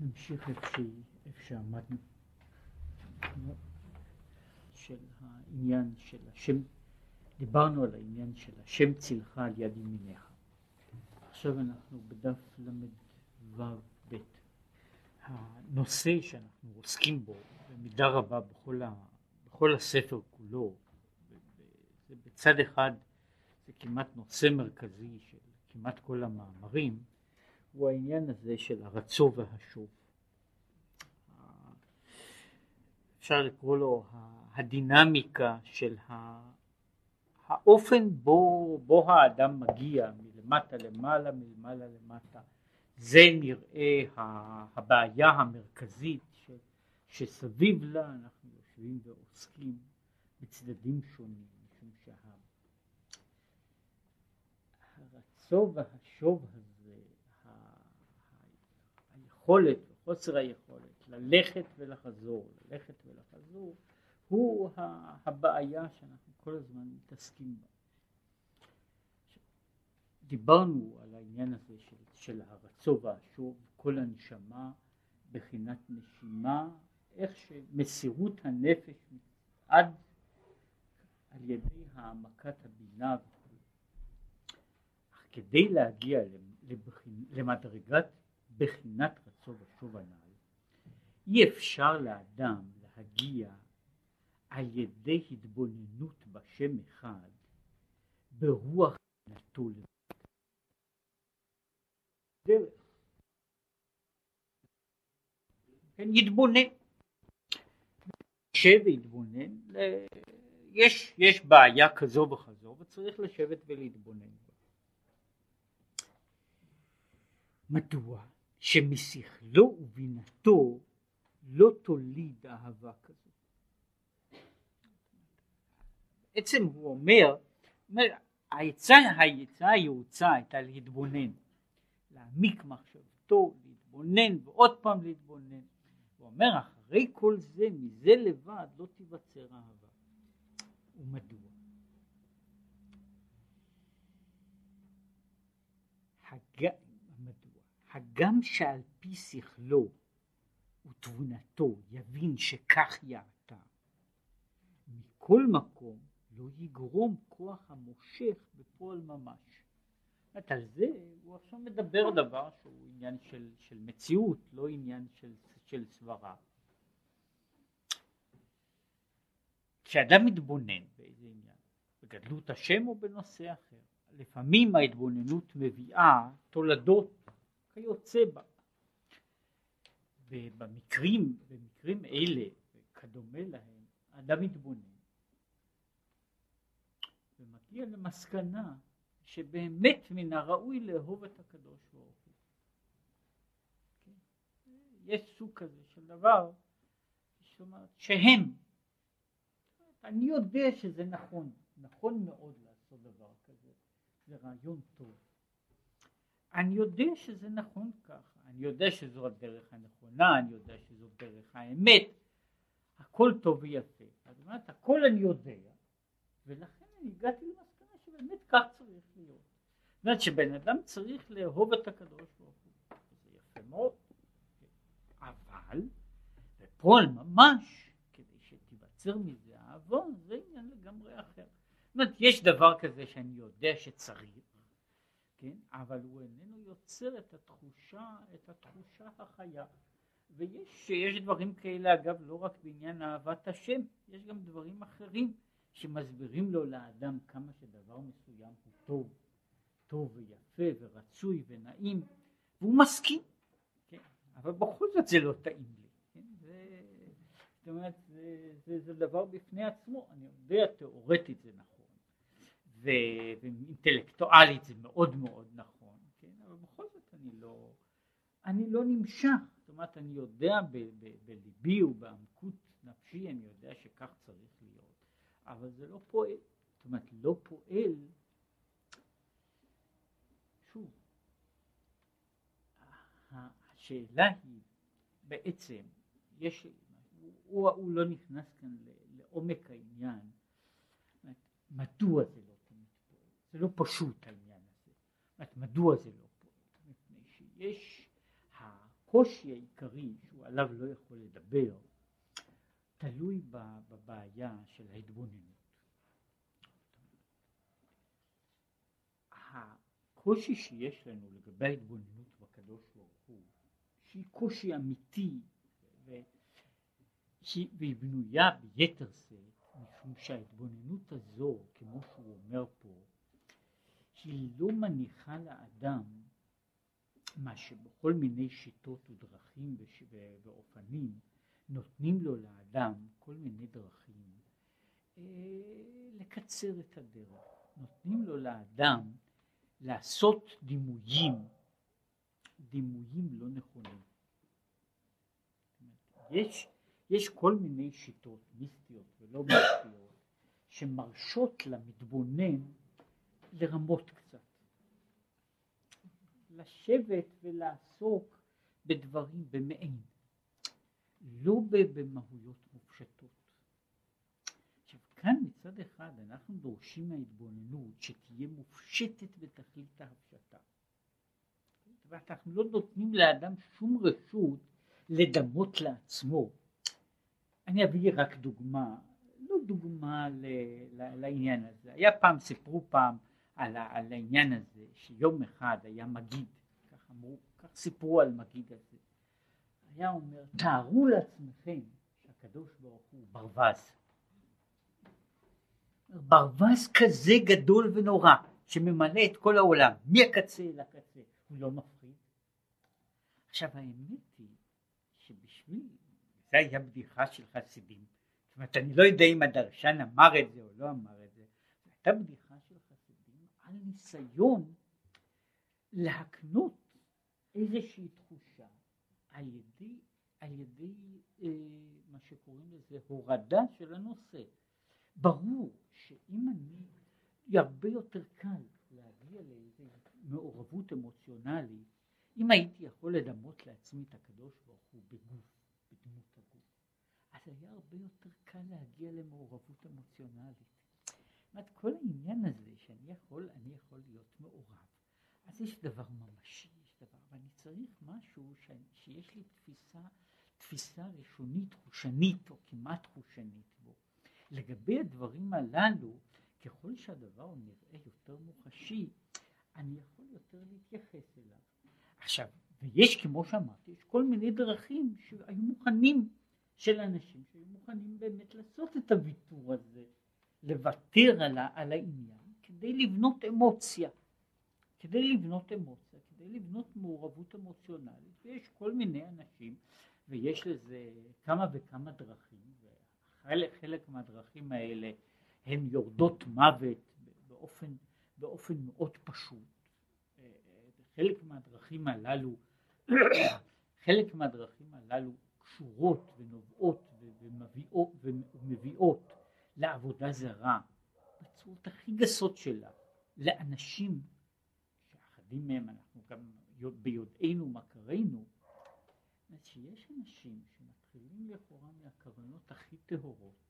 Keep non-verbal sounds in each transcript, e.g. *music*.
נמשיך איפה שעמדנו. של העניין של השם, דיברנו על העניין של השם צילך על יד ימיניך. עכשיו אנחנו בדף ל"ו. הנושא שאנחנו עוסקים בו במידה רבה בכל, ה, בכל הספר כולו, זה בצד אחד זה כמעט נושא מרכזי של כמעט כל המאמרים, הוא העניין הזה של הרצו והשוב. אפשר לקרוא לו הדינמיקה של האופן בו, בו האדם מגיע מלמטה למעלה, מלמעלה למטה. זה נראה הבעיה המרכזית שסביב לה אנחנו יושבים ועוסקים בצדדים שונים, משום שהרצו והשוב הזה, היכולת וחוסר היכולת ללכת ולחזור, ללכת ולחזור, הוא הבעיה שאנחנו כל הזמן מתעסקים בה. דיברנו על העניין הזה של, של הרצו והשוב, כל הנשמה, בחינת נשימה, איך שמסירות הנפש עד על ידי העמקת הבינה וכו'. אך כדי להגיע. למדרגת בחינת רצו ושוב הנ"ל, אי אפשר לאדם להגיע על ידי התבוננות בשם אחד ברוח נטול. כן, יתבונן. יושב ויתבונן, יש, יש בעיה כזו וכזו וצריך לשבת ולהתבונן. מדוע? שמשכלו ובינתו לא תוליד אהבה כזו. בעצם הוא אומר, אומר העצה, העצה היעוצה הייתה להתבונן, להעמיק מחשבתו, להתבונן ועוד פעם להתבונן. הוא אומר אחרי כל זה, מזה לבד לא תיווצר אהבה. ומדוע? הג... מדוע? הגם שעל פי שכלו ותבונתו יבין שכך יעתה, מכל מקום לא יגרום כוח המושך בפועל ממש. זאת על זה הוא עכשיו מדבר דבר שהוא עניין של, של מציאות, לא עניין של, של סברה. כשאדם מתבונן באיזה עניין, בגדלות השם או בנושא אחר, לפעמים ההתבוננות מביאה תולדות כיוצא בה. ובמקרים, במקרים אלה וכדומה להם, אדם מתבונן ומגיע למסקנה שבאמת מן הראוי לאהוב את הקדוש ברוך הוא. כן? יש סוג כזה של דבר שאומרת שהם, אני יודע שזה נכון, נכון מאוד לעשות דבר כזה, זה רעיון טוב. אני יודע שזה נכון ככה, אני יודע שזו הדרך הנכונה, אני יודע שזו דרך האמת, הכל טוב ויפה. זאת אומרת, הכל אני יודע, ולכן אני הגעתי למסקנה שבאמת כך צריך להיות. זאת אומרת שבן אדם צריך לאהוב את הקדוש ברוך הוא, זה יפה מאוד, אבל בפועל ממש, כדי שתיווצר מזה אהבה, זה עניין לגמרי אחר. זאת אומרת, יש דבר כזה שאני יודע שצריך, כן? אבל הוא איננו יוצר את התחושה, את התחושה החיה. ויש יש דברים כאלה אגב לא רק בעניין אהבת השם, יש גם דברים אחרים שמסבירים לו לאדם כמה שדבר מסוים הוא טוב, טוב ויפה ורצוי ונעים, והוא מסכים, כן? אבל בכל זאת זה לא טעים לי, כן? זה, זאת אומרת זה, זה, זה דבר בפני עצמו, אני יודע תיאורטית זה נכון ואינטלקטואלית זה מאוד מאוד נכון, כן? אבל בכל זאת אני לא, אני לא נמשך, זאת אומרת אני יודע בליבי ובעמקות נפשי, אני יודע שכך צריך להיות, אבל זה לא פועל, זאת אומרת לא פועל, שוב, השאלה היא בעצם, יש, הוא, הוא לא נכנס כאן לעומק העניין, מדוע זה לא לא פשוט העניין הזה. מדוע זה לא פשוט? מפני שיש הקושי העיקרי שהוא עליו לא יכול לדבר תלוי בבעיה של ההתבוננות. הקושי שיש לנו לגבי ההתבוננות בקדוש ברוך הוא, שהיא קושי אמיתי והיא בנויה ביתר שאת, משום שההתבוננות הזו, כמו שהוא אומר פה, היא לא מניחה לאדם מה שבכל מיני שיטות ודרכים ואופנים נותנים לו לאדם כל מיני דרכים אה, לקצר את הדרך, נותנים לו לאדם לעשות דימויים, דימויים לא נכונים. יש, יש כל מיני שיטות מיסטיות ולא מיסטיות שמרשות למתבונן לרמות קצת, לשבת ולעסוק בדברים במעין, לא במהויות מופשטות. עכשיו כאן מצד אחד אנחנו דורשים מההתבוננות שתהיה מופשטת בתכלית ההפשטה. ואנחנו לא נותנים לאדם שום רשות לדמות לעצמו. אני אביא רק דוגמה, לא דוגמה ל, ל, לעניין הזה. היה פעם, סיפרו פעם על, על העניין הזה, שיום אחד היה מגיד, כך אמרו, כך סיפרו על מגיד הזה. היה אומר, תארו לעצמכם שהקדוש ברוך הוא ברווז. ברווז כזה גדול ונורא, שממלא את כל העולם, מהקצה אל הקצה, הוא לא מפחיד. עכשיו האמת היא שבשביל, זו הייתה בדיחה של חסידים, זאת אומרת אני לא יודע אם הדרשן אמר את זה או לא אמר את זה, הייתה בדיחה ניסיון להקנות איזושהי תחושה על ידי, על ידי אה, מה שקוראים לזה הורדה של הנושא. ברור שאם אני, הרבה יותר קל להגיע לאיזו מעורבות אמוציונלית אם הייתי יכול לדמות לעצמי את הקדוש ברוך הוא בגוף, בדמות הגוף, אז היה הרבה יותר קל להגיע למעורבות אמוציונלית. אומרת, כל העניין הזה שאני יכול, אני יכול להיות מעורב, אז יש דבר ממשי, יש דבר, ואני צריך משהו ש, שיש לי תפיסה, תפיסה ראשונית, חושנית, או כמעט חושנית בו. לגבי הדברים הללו, ככל שהדבר נראה יותר מוחשי, אני יכול יותר להתייחס אליו. עכשיו, ויש כמו שאמרתי, יש כל מיני דרכים שהיו מוכנים, של אנשים שהיו מוכנים באמת לעשות את הוויתור הזה, לוותר על, על העניין, כדי לבנות אמוציה, כדי לבנות אמוציה, כדי לבנות מעורבות אמוציונלית, ויש כל מיני אנשים, ויש לזה כמה וכמה דרכים, וחלק מהדרכים האלה הן יורדות מוות באופן, באופן מאוד פשוט. חלק מהדרכים הללו, חלק מהדרכים הללו קשורות ונובעות ומביאות, ומביאות לעבודה זרה בצורות הכי גסות שלה, לאנשים שאחדים מהם אנחנו גם ביודענו מכרינו, שיש אנשים שמתחילים לכאורה מהכוונות הכי טהורות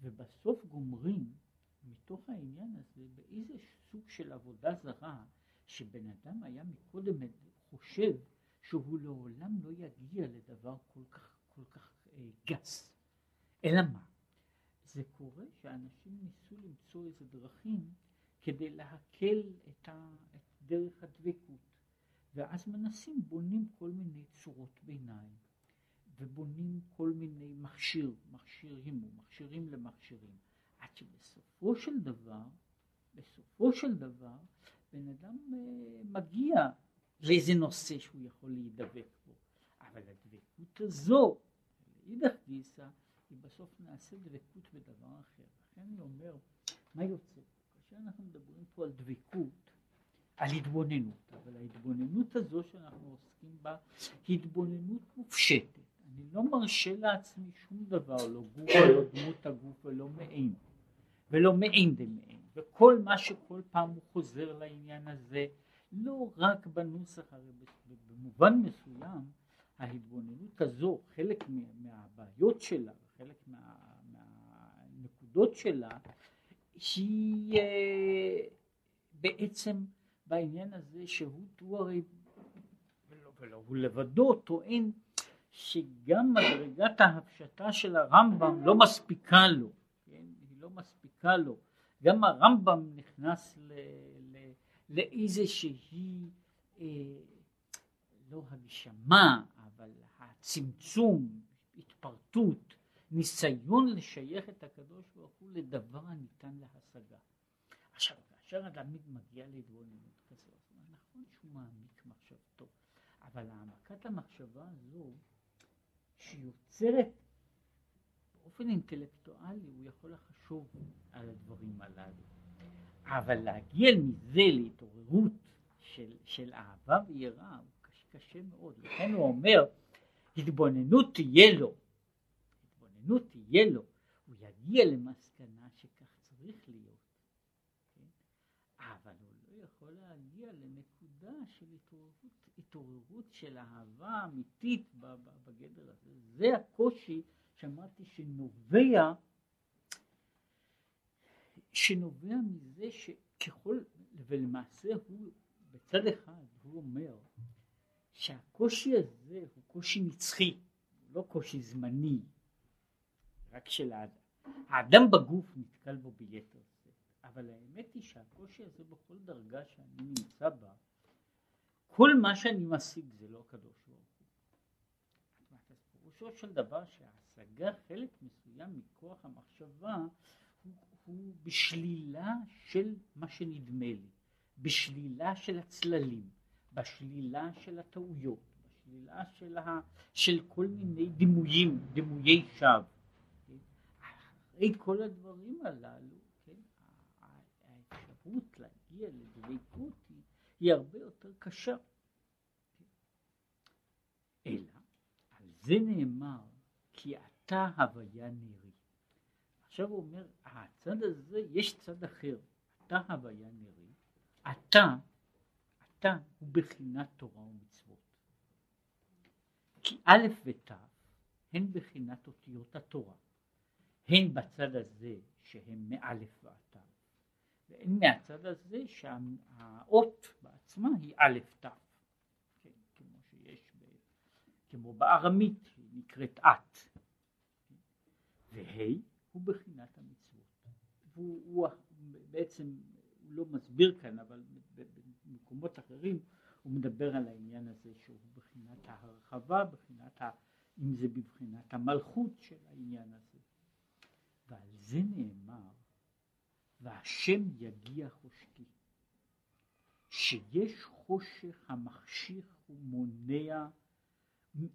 ובסוף גומרים מתוך העניין הזה באיזה סוג של עבודה זרה שבן אדם היה מקודם חושב שהוא לעולם לא יגיע לדבר כל כך, כל כך אה, גס. אלא מה? זה קורה שאנשים ניסו למצוא איזה דרכים כדי להקל את, ה, את דרך הדבקות. ואז מנסים, בונים כל מיני צורות ביניים, ובונים כל מיני מכשיר, מכשירים ומכשירים למכשירים, עד שבסופו של דבר, בסופו של דבר, בן אדם אה, מגיע לאיזה נושא שהוא יכול להידבק בו, אבל הדבקות הזו, לאידך גיסא, היא בסוף נעשה דבקות בדבר אחר. לכן אני אומר, מה יוצא? כאשר אנחנו מדברים פה על דבקות, על התבוננות, אבל ההתבוננות הזו שאנחנו עוסקים בה היא התבוננות מופשטת. אני לא מרשה לעצמי שום דבר, לא גוף ולא דמות הגוף ולא מעין, ולא מעין דמעין. וכל מה שכל פעם הוא חוזר לעניין הזה, לא רק בנוסח, הרי במובן מסוים ההתבוננות הזו, חלק מהבעיות שלה, חלק מה, מהנקודות שלה, היא אה, בעצם בעניין הזה שהוא, הוא הרי, ולא, ולא הוא לבדו טוען שגם מדרגת ההפשטה של הרמב"ם לא מספיקה לו, כן? היא לא מספיקה לו. גם הרמב"ם נכנס ל, ל, לאיזושהי, אה, לא הגשמה, אבל הצמצום, התפרטות, ניסיון לשייך את הקדוש ברוך הוא לדבר הניתן להשגה. עכשיו, כאשר אדם מגיע להתבוננות כזאת, נכון שהוא מעמיק מחשבתו, אבל העמקת המחשבה הזו שיוצרת באופן אינטלקטואלי הוא יכול לחשוב על הדברים הללו. אבל להגיע מזה להתעוררות של, של אהבה ויראה הוא קשה, קשה מאוד. לכן הוא אומר, התבוננות תהיה לו, התבוננות תהיה לו, הוא יגיע למסקנה שכך צריך להיות. כן? אבל הוא לא יכול להגיע לנקודה של התעוררות, התעוררות של אהבה אמיתית בגדר הזה. זה הקושי שאמרתי שנובע שנובע מזה שככל, ולמעשה הוא, בצד אחד הוא אומר שהקושי הזה הוא קושי נצחי, לא קושי זמני, רק של האדם. האדם בגוף נתקל בו ביתר שאת, אבל האמת היא שהקושי הזה בכל דרגה שאני נמצא בה, כל מה שאני משיג זה לא הקדוש ברוך הוא. פירושו של דבר שההשגה חלק מסוים מכוח המחשבה הוא הוא בשלילה של מה שנדמה לי, בשלילה של הצללים, בשלילה של הטעויות, בשלילה של, ה, של כל מיני דימויים, דימויי שווא. אחרי כל הדברים הללו, כן? האפשרות להגיע לדבקות היא, היא הרבה יותר קשה. אלא, על זה נאמר, כי אתה הוויה נראית. עכשיו הוא אומר, הצד הזה, יש צד אחר, אתה הוויה נראית, אתה, אתה הוא בחינת תורה ומצוות. כי א' ות' הן בחינת אותיות התורה, הן בצד הזה שהם מאלף ועד ת', והן מהצד הזה שהאות בעצמה היא א' ת', כן, כמו שיש, ב, כמו בארמית, היא נקראת את, וה' הוא בחינת המצוות. והוא הוא, בעצם, הוא לא מסביר כאן, אבל במקומות אחרים הוא מדבר על העניין הזה שהוא בחינת ההרחבה, בחינת ה, אם זה בבחינת המלכות של העניין הזה. ועל זה נאמר, והשם יגיע חושקי. שיש חושך המחשיך ומונע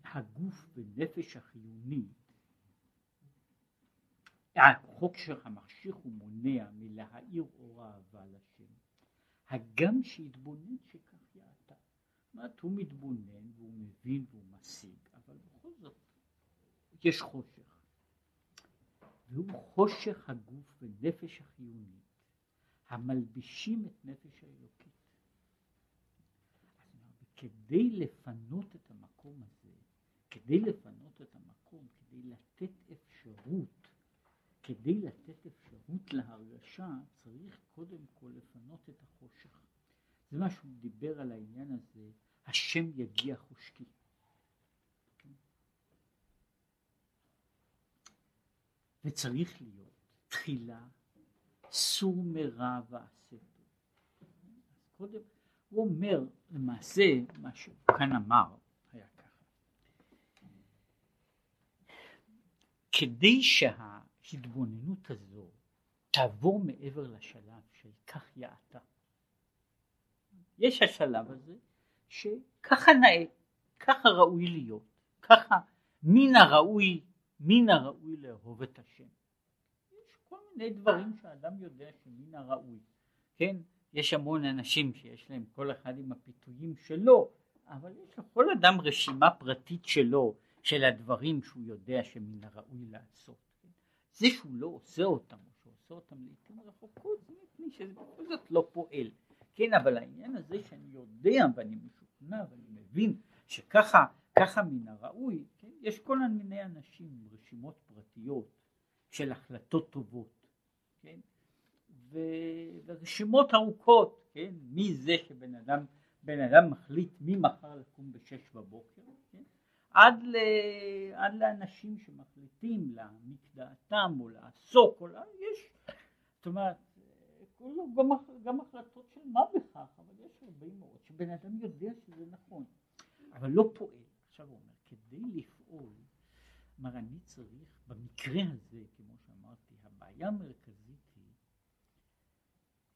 הגוף ונפש החיוני החוק שלך מחשיך ומונע מלהאיר אור אהבה לשם, הגם שיתבונן שכך יעתה. זאת אומרת, הוא מתבונן והוא מבין והוא משיג, אבל בכל זאת יש חושך. והוא חושך הגוף ונפש החיונית, המלבישים את נפש האלוקית. כדי לפנות את המקום הזה, כדי לפנות את המקום, כדי לתת אפשרות כדי לתת אפשרות להרגשה צריך קודם כל לפנות את החושך. זה מה שהוא דיבר על העניין הזה, השם יגיע חושקי. וצריך להיות תחילה סור מרע ועשה טוב. קודם הוא אומר למעשה מה שהוא כאן אמר היה ככה. כדי שה... ההתבוננות הזו תעבור מעבר לשלב של כך יעתה. יש השלב הזה שככה נאה, ככה ראוי להיות, ככה מן הראוי, מן הראוי לאהוב את השם. יש כל מיני דברים שאדם יודע שמן הראוי, כן? יש המון אנשים שיש להם כל אחד עם הפיתויים שלו, אבל יש לכל אדם רשימה פרטית שלו, של הדברים שהוא יודע שמן הראוי לעשות. זה שהוא לא עושה אותם, או שהוא עושה אותם לעיתים רחוקות, זה מפני שזה בכל זאת לא פועל. כן, אבל העניין הזה שאני יודע ואני משוכנע ואני מבין שככה ככה מן הראוי, כן, יש כל מיני אנשים עם רשימות פרטיות של החלטות טובות, כן. ורשימות ארוכות, כן, מזה שבן אדם בן אדם מחליט ממחר לקום בשש בבוקר, כן? עד, ל... עד לאנשים שמחליטים להעמיק דעתם או לעסוק, או לה... יש, זאת אומרת, גם, גם החלטות של מה בכך, אבל יש הרבה מאוד שבן אדם יודע שזה נכון, אבל לא פועל. עכשיו הוא אומר, כדי לפעול, כלומר אני צריך, במקרה הזה, כמו שאמרתי, הבעיה המרכזית היא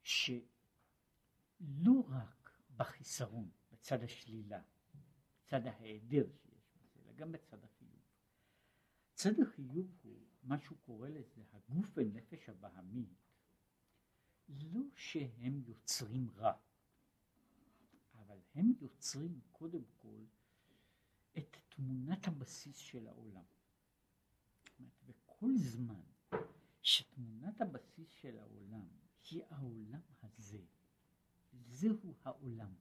שלא רק בחיסרון, בצד השלילה, בצד ההיעדר שיש בזה, אלא גם בצד החיוב. צד החיוב הוא, מה שהוא קורא לזה, הגוף ונפש הבהמית, לא שהם יוצרים רע, אבל הם יוצרים קודם כל את תמונת הבסיס של העולם. וכל זמן שתמונת הבסיס של העולם היא העולם הזה, זהו העולם.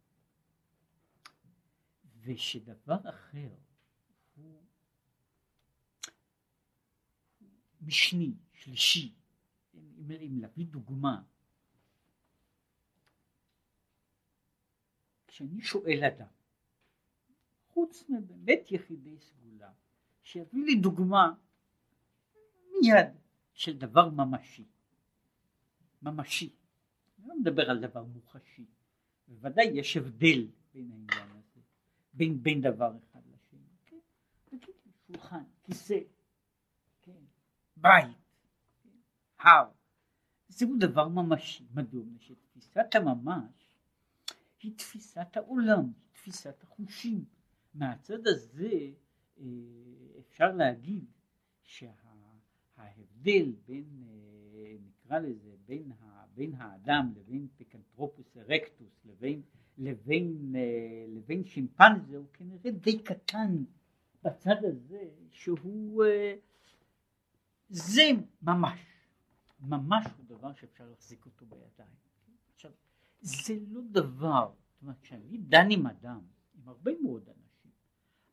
ושדבר אחר הוא משני, שלישי, אם, אם להביא דוגמה, כשאני שואל אדם, חוץ מבאמת יחידי סגולה, שיביא לי דוגמה מיד של דבר ממשי, ממשי, אני לא מדבר על דבר מוחשי, בוודאי יש הבדל בין העניין הזה, בין, בין דבר אחד לשני, כן? תגיד לי, שולחן, כיסא, כן? בית, כן? הר, זהו דבר ממשי, מדוע? שתפיסת הממש היא תפיסת העולם, תפיסת החושים. מהצד הזה אה, אפשר להגיד שההבדל בין, אה, נקרא לזה, בין, ה, בין האדם לבין פיקנטרופוס ארקטוס לבין, לבין, אה, לבין שימפנזה הוא כנראה די קטן בצד הזה שהוא זה ממש, ממש הוא דבר שאפשר להחזיק אותו בידיים. עכשיו זה לא דבר, זאת אומרת כשאני דן עם אדם, עם הרבה מאוד אנשים,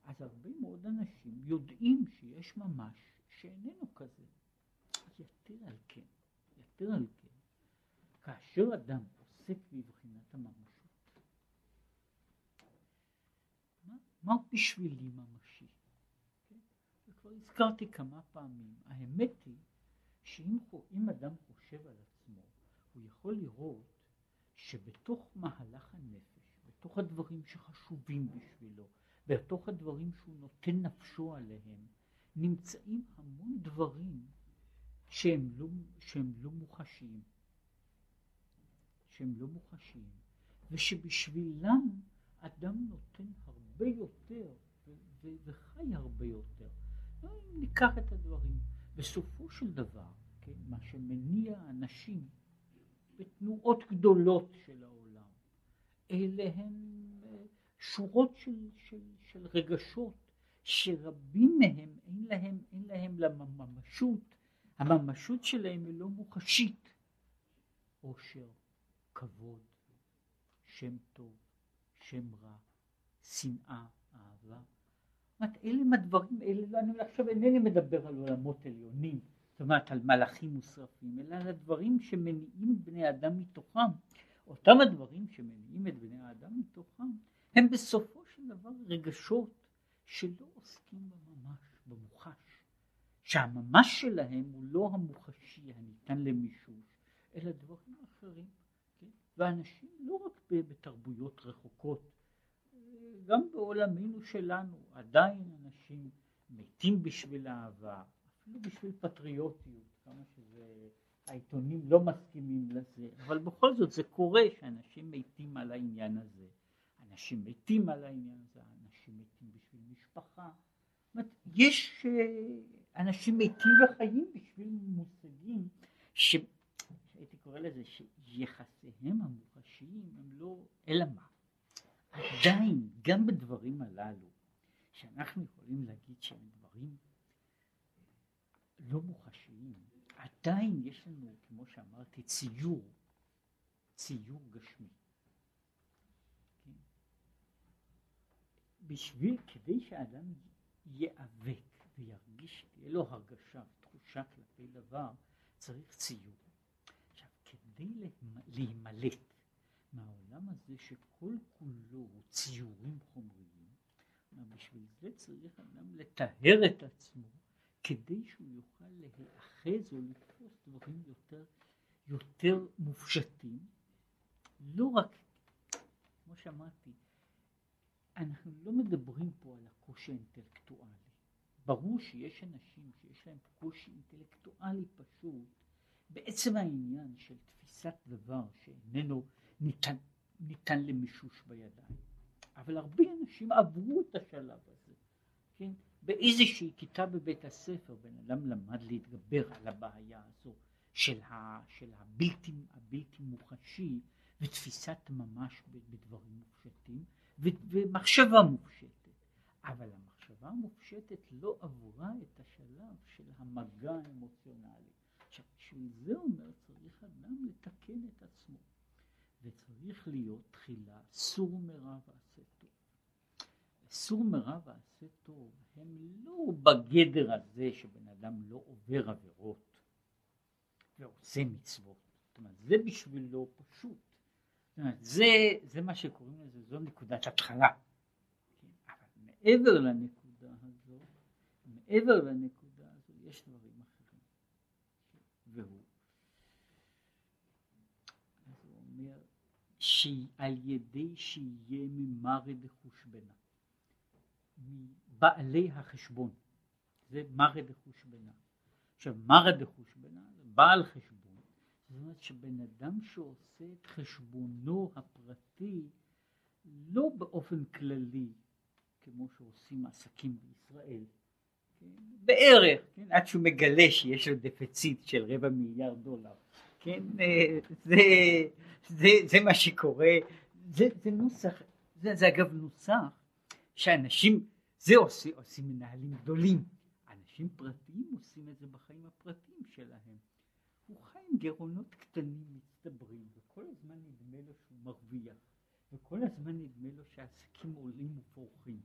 אז הרבה מאוד אנשים יודעים שיש ממש שאיננו כזה. יתר על כן, יתר על כן, כאשר אדם עוסק בבחינת הממשות, מה, מה בשבילי ממשי? כן? וכבר הזכרתי כמה פעמים, האמת היא שאם אדם חושב על עצמו, הוא יכול לראות שבתוך מהלך הנפש, בתוך הדברים שחשובים בשבילו, בתוך הדברים שהוא נותן נפשו עליהם, נמצאים המון דברים שהם לא, שהם לא מוחשיים, שהם לא מוחשיים, ושבשבילם אדם נותן הרבה יותר וחי הרבה יותר. אם ניקח את הדברים, בסופו של דבר, כן, מה שמניע אנשים בתנועות גדולות של העולם. אלה אה, שורות של, של, של רגשות שרבים מהם אין להם, אין להם לממשות, הממשות שלהם היא לא מוחשית. עושר, כבוד, שם טוב, שם רע, שנאה, אהבה. אומרת, אלה הם הדברים, אלה, לא, אני עכשיו אינני מדבר על עולמות עליונים. זאת אומרת על מלאכים מושרפים, אלא על הדברים שמניעים בני אדם מתוכם. אותם הדברים שמניעים את בני האדם מתוכם, הם בסופו של דבר רגשות שלא עוסקים בממש, במוחש. שהממש שלהם הוא לא המוחשי הניתן למישוש, אלא דברים אחרים. כן? ואנשים לא רק בתרבויות רחוקות, גם בעולמנו שלנו עדיין אנשים מתים בשביל אהבה, אפילו בשביל פטריוטיות, כמה שזה, העיתונים לא מסכימים לזה, אבל בכל זאת זה קורה שאנשים מתים על העניין הזה, אנשים מתים על העניין הזה, אנשים מתים בשביל משפחה, יש אה, אנשים מתים וחיים בשביל מושגים שהייתי קורא לזה שיחסיהם המוחשיים הם לא, אלא מה? עדיין, גם בדברים הללו, שאנחנו יכולים להגיד שהם דברים לא מוחשיים, עדיין יש לנו, כמו שאמרתי, ציור, ציור גשמי. כן? בשביל, כדי שאדם ייאבק וירגיש, תהיה לו הרגשה, תחושה כלפי דבר, צריך ציור. עכשיו, כדי להימלט מהעולם העולם הזה שכל כולו הוא ציורים חומריים, בשביל זה צריך אדם לטהר את עצמו כדי שהוא יוכל להיאחז או לתפוס דברים יותר, יותר מופשטים, לא רק, כמו שאמרתי, אנחנו לא מדברים פה על הקושי האינטלקטואלי. ברור שיש אנשים שיש להם קושי אינטלקטואלי פשוט בעצם העניין של תפיסת דבר שאיננו ניתן, ניתן למישוש בידיים. אבל הרבה אנשים עברו את השלב הזה, כן? באיזושהי כיתה בבית הספר בן אדם למד להתגבר על הבעיה הזו של, ה, של הבלתי, הבלתי מוחשי ותפיסת ממש בדברים מופשטים ומחשבה מופשטת, אבל המחשבה המופשטת לא עברה את השלב של המגע האמוציונלי. עכשיו בשביל זה אומר צריך אדם לתקן את עצמו וצריך להיות תחילה סור מרע ועשה טוב. סור מרע ועשה טוב הם לא בגדר הזה שבן אדם לא עובר עבירות ועושה מצוות. זאת אומרת זה בשבילו פשוט. זה, זה מה שקוראים לזה, זו נקודת התחלה. אבל מעבר לנקודה הזו, מעבר לנקודה הזו יש דברים אחרים. והוא, הוא אומר, שעל ידי שיהיה ממרד חושבנה, מבעלי החשבון, זה מרד חושבנה. עכשיו מרד חושבנה זה בעל חשבון. זאת אומרת שבן אדם שעושה את חשבונו הפרטי לא באופן כללי כמו שעושים עסקים בישראל, כן? בערך, כן? עד שהוא מגלה שיש לו דפיציט של רבע מיליארד דולר, כן? אה, זה, זה, זה מה שקורה, זה, זה נוסח, זה, זה אגב נוסח שאנשים, זה עושים, עושים מנהלים גדולים, אנשים פרטיים עושים את זה בחיים הפרטיים שלהם. הוא חי עם גירעונות קטנים מצטברים, וכל הזמן נדמה לו שהוא מרוויח, וכל הזמן נדמה לו שהעסקים עולים ופורחים,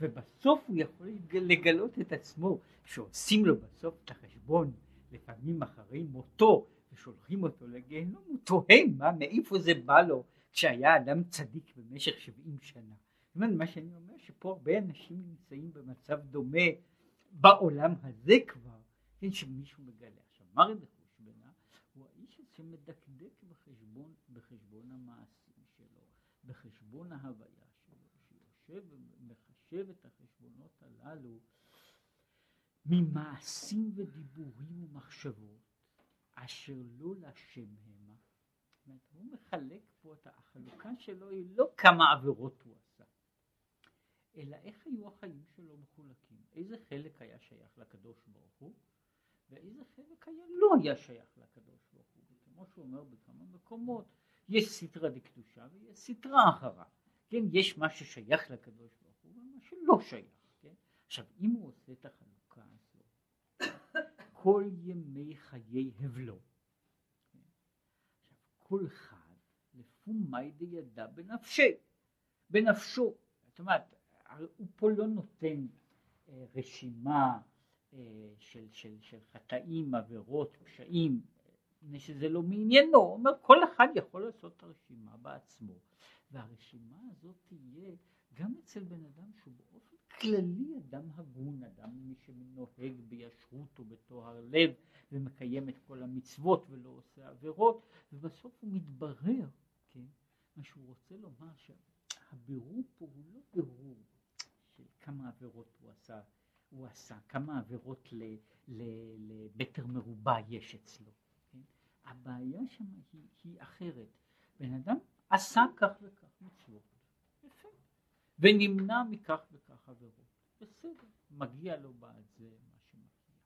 ובסוף הוא יכול לגלות את עצמו, שעושים לו בסוף את החשבון, לפעמים אחרי מותו, ושולחים אותו לגיהנום, הוא תוהה מה, מאיפה זה בא לו, כשהיה אדם צדיק במשך 70 שנה. זאת אומרת, מה שאני אומר, שפה הרבה אנשים נמצאים במצב דומה בעולם הזה כבר, כן, שמישהו מגלה. עכשיו, מה רבי שמדקדק בחשבון, בחשבון המעשים שלו, בחשבון ההוויה שלו, שיושב ומחשב את החשבונות הללו ממעשים ודיבורים ומחשבות אשר לא לשם המה. זאת אומרת, הוא מחלק פה את החלוקה שלו היא לא כמה עבירות הוא עשה, אלא איך היו החיים שלו מחולקים, איזה חלק היה שייך לקדוש ברוך הוא ואיזה חלק היה לא היה שייך לקדוש ברוך הוא. כמו שהוא אומר בכמה מקומות, יש סטרא דקדושה ויש סטרא אחרה, כן, יש מה ששייך לקדוש ברוך הוא ומה שלא שייך, כן, עכשיו אם הוא עושה את החלוקה הזו, כל ימי חיי הבלו, כן? עכשיו כל אחד לפו מאי דידע בנפשי, בנפשו, זאת אומרת, הוא פה לא נותן אה, רשימה אה, של, של, של חטאים, עבירות, פשעים, מפני שזה לא מעניינו, הוא אומר כל אחד יכול לעשות את הרשימה בעצמו. והרשימה הזאת תהיה גם אצל בן אדם שהוא באופן כללי אדם הגון, אדם שנוהג בישרות ובטוהר לב ומקיים את כל המצוות ולא עושה עבירות ובסוף הוא מתברר, כן, מה שהוא רוצה לומר שהבירור פה הוא לא בירור של כמה עבירות הוא עשה, הוא עשה, כמה עבירות למטר מרובע יש אצלו הבעיה שם היא, היא אחרת. בן אדם עשה כך וכך מצוות, ונמנע מכך וכך עבירות, בסדר, מגיע לו בעד זה מה שמגיע.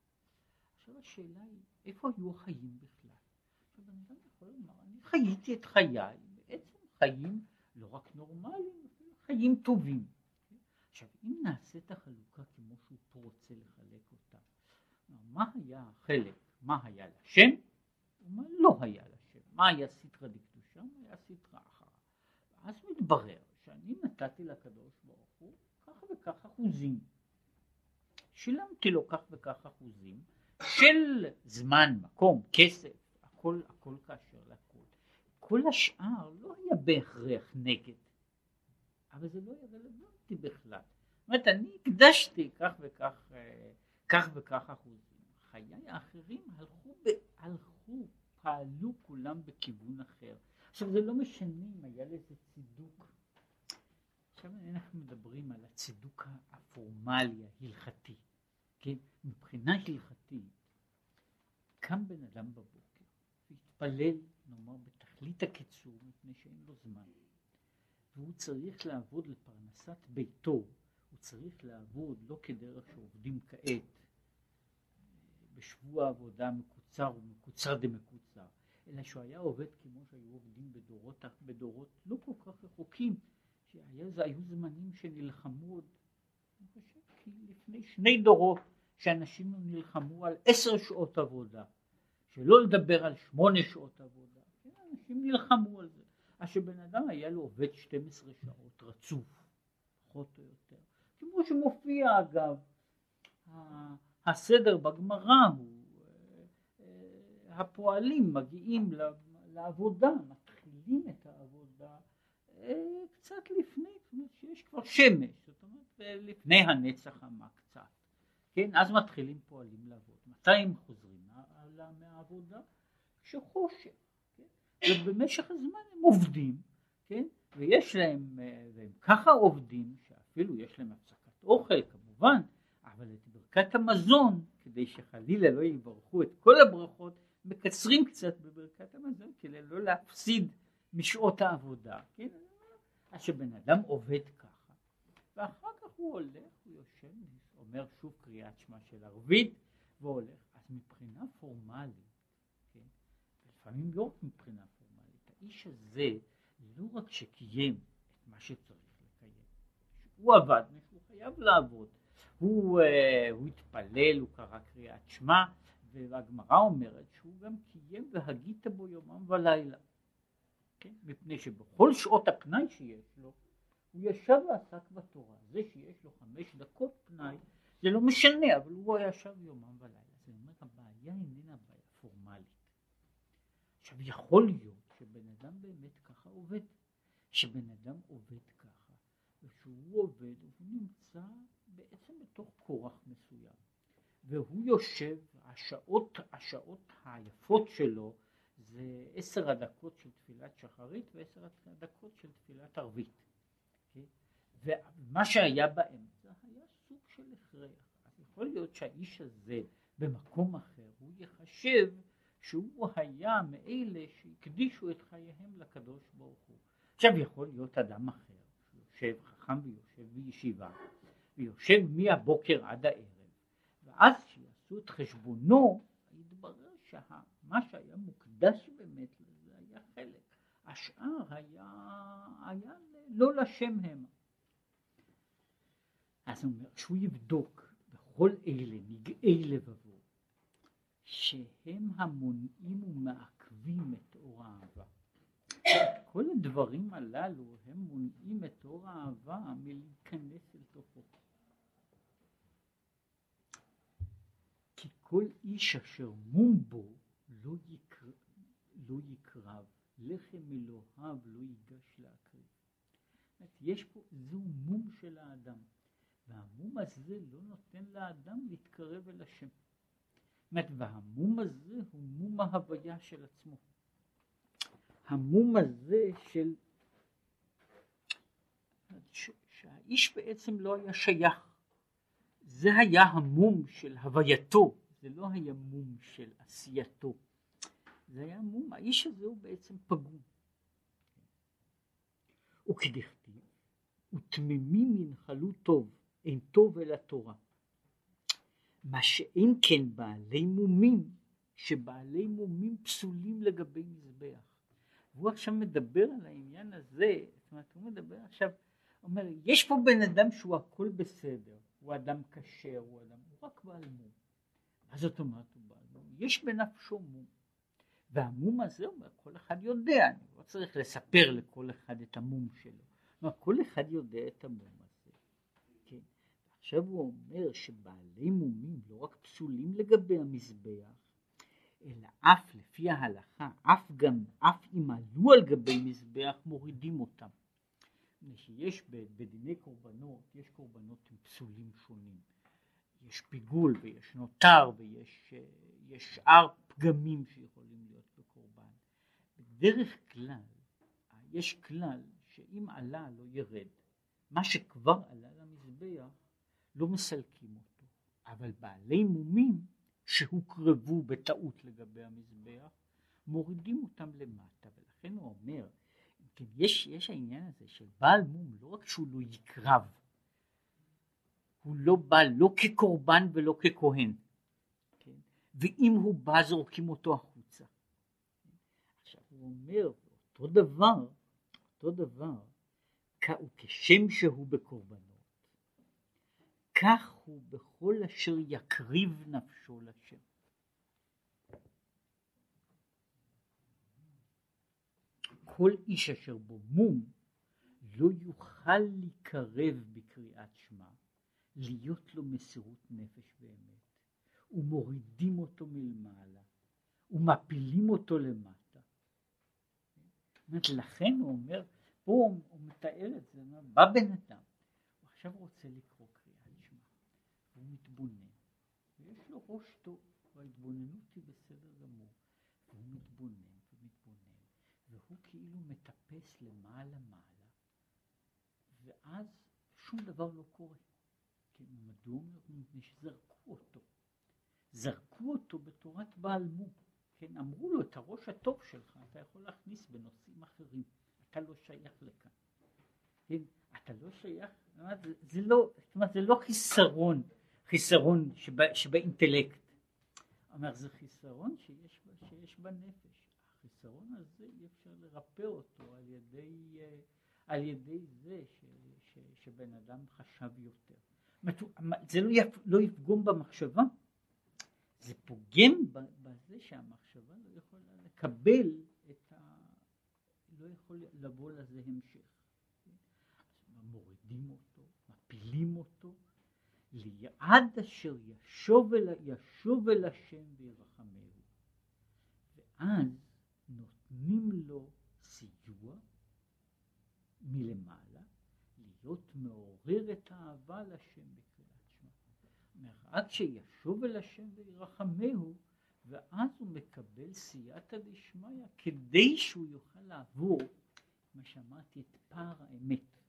עכשיו השאלה היא, איפה היו החיים בכלל? עכשיו בן אדם יכול לומר, אני חייתי את חיי, בעצם חיים לא רק נורמליים, חיים טובים. עכשיו אם נעשה את החלוקה כמו שהוא פה רוצה לחלק אותה, מה היה החלק, מה היה לשם מה לא היה לשם? מה היה סטרא דקדושה? מה היה סטרא אחרא? ואז מתברר שאני נתתי לקדוש ברוך הוא כך וכך אחוזים. שילמתי לו כך וכך אחוזים של זמן, מקום, כסף, הכל, הכל כאשר לכל. כל השאר לא היה בהכרח נגד, אבל זה לא היה רלוונטי בכלל. זאת אומרת, אני הקדשתי כך וכך, אה, כך וכך אחוזים. חיי האחרים הלכו, ב, הלכו, פעלו כולם בכיוון אחר. עכשיו זה לא משנה אם היה לזה צידוק. עכשיו אנחנו מדברים על הצידוק הפורמלי, ההלכתי. כן? מבחינה הלכתית, קם בן אדם בבוקר והתפלל, נאמר, בתכלית הקיצור, מפני שאין לו זמן. והוא צריך לעבוד לפרנסת ביתו, הוא צריך לעבוד לא כדרך שעובדים כעת, בשבוע עבודה מקוצר ומקוצר דמקוצר, אלא שהוא היה עובד כמו שהיו עובדים בדורות, בדורות לא כל כך רחוקים, שהיו זמנים שנלחמו עוד, אני חושב כי לפני שני דורות, שאנשים נלחמו על עשר שעות עבודה, שלא לדבר על שמונה שעות עבודה, כן, אנשים נלחמו על זה, אז שבן אדם היה לו עובד 12 שעות רצוף, פחות או יותר, כמו שמופיע אגב, הסדר בגמרא הוא, אה, אה, הפועלים מגיעים לעבודה, מתחילים את העבודה אה, קצת לפני, זאת שיש כבר שמש, זאת אומרת לפני הנצח עמה קצת, כן, אז מתחילים פועלים לעבוד, מתי הם חוזרים? מהעבודה? כשחושך, כן? ובמשך הזמן הם עובדים, כן, ויש להם, והם ככה עובדים, שאפילו יש להם הפסקת אוכל כמובן, ברכת המזון, כדי שחלילה לא יברכו את כל הברכות, מקצרים קצת בברכת המזון כדי לא להפסיד משעות העבודה, כן? אז שבן אדם עובד ככה, ואחר כך הוא הולך, הוא יושב, אומר שוב קריאת שמע של ערבית, והולך. אז מבחינה פורמלית, כן? לפעמים לא רק מבחינה פורמלית, האיש הזה לא רק שקיים את מה שצריך לקיים, הוא עבד, הוא חייב לעבוד, הוא, uh, הוא התפלל, הוא קרא קריאת שמע, והגמרא אומרת שהוא גם קיים והגית בו יומם ולילה. כן? מפני שבכל שעות הפנאי שיש לו, הוא ישב ועסק בתורה. זה שיש לו חמש דקות פנאי, זה לא משנה, אבל הוא ישב יומם ולילה. זאת אומרת, הבעיה איננה בעיה פורמלית. עכשיו, יכול להיות שבן אדם באמת ככה עובד. שבן אדם עובד ככה, ושהוא עובד, הוא נמצא בעצם בתוך כורח מסוים. והוא יושב, השעות, השעות היפות שלו זה עשר הדקות של תפילת שחרית ועשר הדקות של תפילת ערבית. Okay? ומה שהיה באמצע היה סוג של הכרח. אז יכול להיות שהאיש הזה במקום אחר הוא יחשב שהוא היה מאלה שהקדישו את חייהם לקדוש ברוך הוא. עכשיו יכול להיות אדם אחר, שיושב חכם ויושב בישיבה, ויושב מהבוקר עד הערב, ואז כשיעשו את חשבונו, יתברר שמה שהיה מוקדש באמת לזה היה חלק, השאר היה, היה לא לשם המה. אז הוא אומר, שהוא יבדוק בכל אלה, נגעי לבבו, שהם המונעים ומעכבים את אור האהבה. כל הדברים הללו הם מונעים את אור האהבה מלהיכנס אל תוכו. כי כל איש אשר מום בו לא, יקר... לא יקרב, לחם אלוהיו לא ייגש להקריב. יש פה, זו מום של האדם, והמום הזה לא נותן לאדם להתקרב אל השם. והמום הזה הוא מום ההוויה של עצמו. המום הזה של... שהאיש בעצם לא היה שייך. זה היה המום של הווייתו, זה לא היה מום של עשייתו. זה היה מום, האיש הזה הוא בעצם פגום. וכדכתיב, ותמימים ינחלו טוב, אין טוב אלא תורה. מה שאין כן בעלי מומים, שבעלי מומים פסולים לגבי מזבח. והוא עכשיו מדבר על העניין הזה, זאת אומרת הוא מדבר עכשיו, אומר יש פה בן אדם שהוא הכל בסדר, הוא אדם כשר, הוא אדם, הוא רק בעל מום. מה זאת אומרת הוא בעל מום? יש בנפשו מום. והמום הזה, אומר, כל אחד יודע, אני לא צריך לספר לכל אחד את המום שלו. כלומר, כל אחד יודע את המום הזה. כן? עכשיו הוא אומר שבעלי מומים לא רק פסולים לגבי המזבח, אלא אף לפי ההלכה, אף גם, אף אם עלו על גבי מזבח מורידים אותם. שיש בדיני קורבנות, יש קורבנות עם פסולים שונים. יש פיגול ויש נותר ויש שאר פגמים שיכולים להיות בקורבן. בדרך כלל, יש כלל שאם עלה לא ירד. מה שכבר עלה למזבח לא מסלקים אותו, אבל בעלי מומים שהוקרבו בטעות לגבי המזבח, מורידים אותם למטה, ולכן הוא אומר, כן, יש, יש העניין הזה של בעל מום, לא רק שהוא לא יקרב, הוא לא בא לא כקורבן ולא ככהן, כן? ואם הוא בא זורקים אותו החוצה. עכשיו הוא אומר, אותו דבר, אותו דבר, וכשם שהוא בקורבנות, כך הוא בכל אשר יקריב נפשו לשם. כל איש אשר בו מום לא יוכל להיקרב בקריאת שמע, להיות לו מסירות נפש באמת, ומורידים אותו מלמעלה, ומפילים אותו למטה. אומרת, לכן הוא אומר, פה הוא, הוא מתאר את זה, בא בן אדם, הוא עכשיו רוצה לקרוא קריאת שמע, הוא מתבונן, ויש לו ראש טוב, וההתבוננות היא בסדר גמור, והוא מתבונן ומתבונן, והוא כאילו מטפס למעלה מעלה, ואז שום דבר לא קורה. כן, מדוע? מפני שזרקו אותו. זרקו אותו בתורת בעל מום. כן, אמרו לו את הראש הטוב שלך אתה יכול להכניס בנושאים אחרים. אתה לא שייך לכאן. כן, אתה לא שייך, זה, זה לא, זאת אומרת, זה לא חיסרון, חיסרון שבא, שבאינטלקט. אומר, זה חיסרון שיש, שיש בנפש. החיסרון הזה אי אפשר לרפא אותו על ידי, אה, על ידי זה ש, ש, שבן אדם חשב יותר. זה לא, יפ, לא יפגום במחשבה, זה פוגם בזה שהמחשבה לא יכולה לקבל את ה... לא יכול לבוא לזה המשך. מורידים אותו, מפילים אותו, ליעד אשר ישוב אל, ישוב אל השם וירחמהו. ואז נותנים לו סיוע מלמעלה, להיות מעורר את האהבה לשם בקריאת שמע. רק שישוב אל השם וירחמהו, ואז הוא מקבל סייעתא דשמיא כדי שהוא יוכל לעבור, מה שאמרתי, את פער האמת.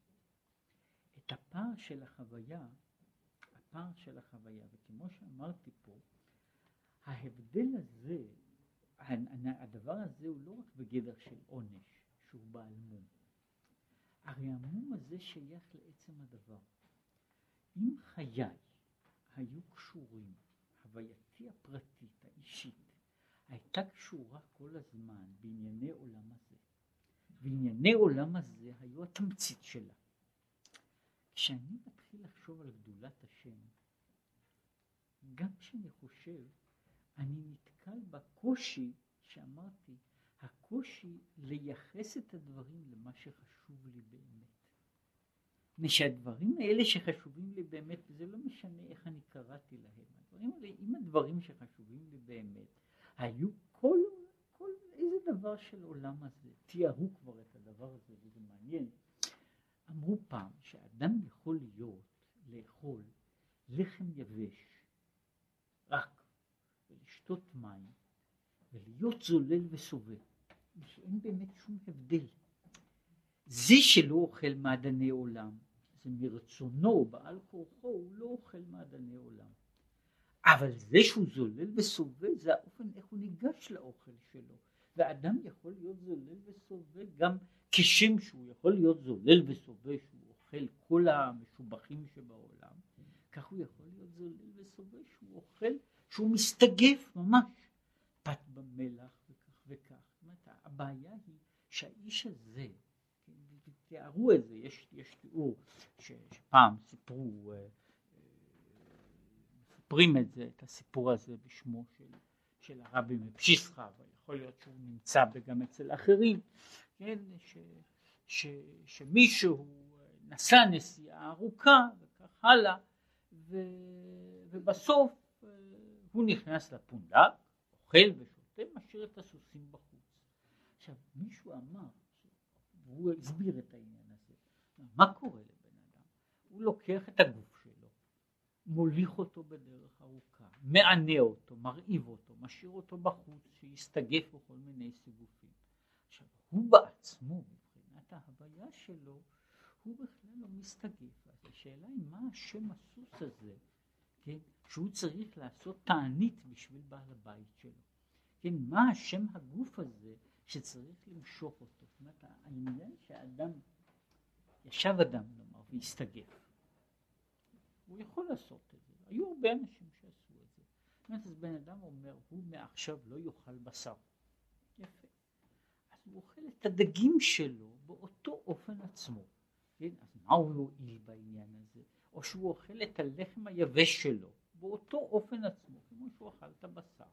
את הפער של החוויה, הפער של החוויה, וכמו שאמרתי פה, ההבדל הזה, הדבר הזה הוא לא רק בגדר של עונש, שהוא בעל מום. הרי המום הזה שייך לעצם הדבר. אם חיי היו קשורים, הווייתי הפרטית, האישית, הייתה קשורה כל הזמן בענייני עולם הזה. וענייני עולם הזה היו התמצית שלה. כשאני מתחיל לחשוב על גדולת השם, גם כשאני חושב, אני נתקל בקושי שאמרתי, הקושי לייחס את הדברים למה שחשוב לי באמת. מפני שהדברים האלה שחשובים לי באמת, זה לא משנה איך אני קראתי להם, הדברים האלה, אם הדברים שחשובים לי באמת, היו כל, כל איזה דבר של עולם הזה, תיארו כבר את הדבר הזה, וזה מעניין. אמרו פעם שאדם יכול להיות, לאכול לחם יבש, רק, ולשתות מים, ולהיות זולל וסובל. שאין באמת שום הבדל. זה שלא אוכל מעדני עולם, זה מרצונו, בעל כורחו, הוא לא אוכל מעדני עולם. אבל זה שהוא זולל וסובל, זה האופן איך הוא ניגש לאוכל שלו. ואדם יכול להיות זולל וסובל גם כשם שהוא יכול להיות זולל וסובל, שהוא אוכל כל המשובחים שבעולם, כך הוא יכול להיות זולל וסובל, שהוא אוכל, שהוא מסתגף ממש, פת במלח וכך וכך. הבעיה היא שהאיש הזה, כן, תיארו את זה, יש, יש תיאור ש, שפעם סיפרו, אה, אה, מספרים את זה, את הסיפור הזה בשמו של, של הרבי מפשיסחה, ויכול להיות שהוא נמצא גם אצל אחרים, כן, ש, ש, שמישהו נסע נסיעה ארוכה וכך הלאה, ו, ובסוף אה, הוא נכנס לפונדק, אוכל ושותה ומשאיר את הסוסים בחוץ. עכשיו, מישהו אמר, והוא הסביר את העניין הזה, מה קורה לבן אדם? הוא לוקח את הגוף שלו, מוליך אותו בדרך ארוכה, מענה אותו, מרעיב אותו, משאיר אותו בחוץ, שיסתגף בכל מיני סיגופים. עכשיו, הוא בעצמו, מבחינת ההוויה שלו, הוא בכלל לא מסתגף. אז השאלה היא מה השם הסוס הזה, כן, שהוא צריך לעשות תענית בשביל בעל הבית שלו. כן, מה השם הגוף הזה שצריך למשוך אותו. זאת אומרת, העניין שהאדם, ישב אדם נאמר והסתגף, הוא יכול לעשות את זה. היו הרבה אנשים שעשו את זה. זאת אומרת, אז בן אדם אומר, הוא מעכשיו לא יאכל בשר. יפה. אז הוא אוכל את הדגים שלו באותו אופן עצמו. כן? אז מה הוא יועיל בעניין הזה? או שהוא אוכל את הלחם היבש שלו באותו אופן עצמו, כמו שהוא אכל את הבשר.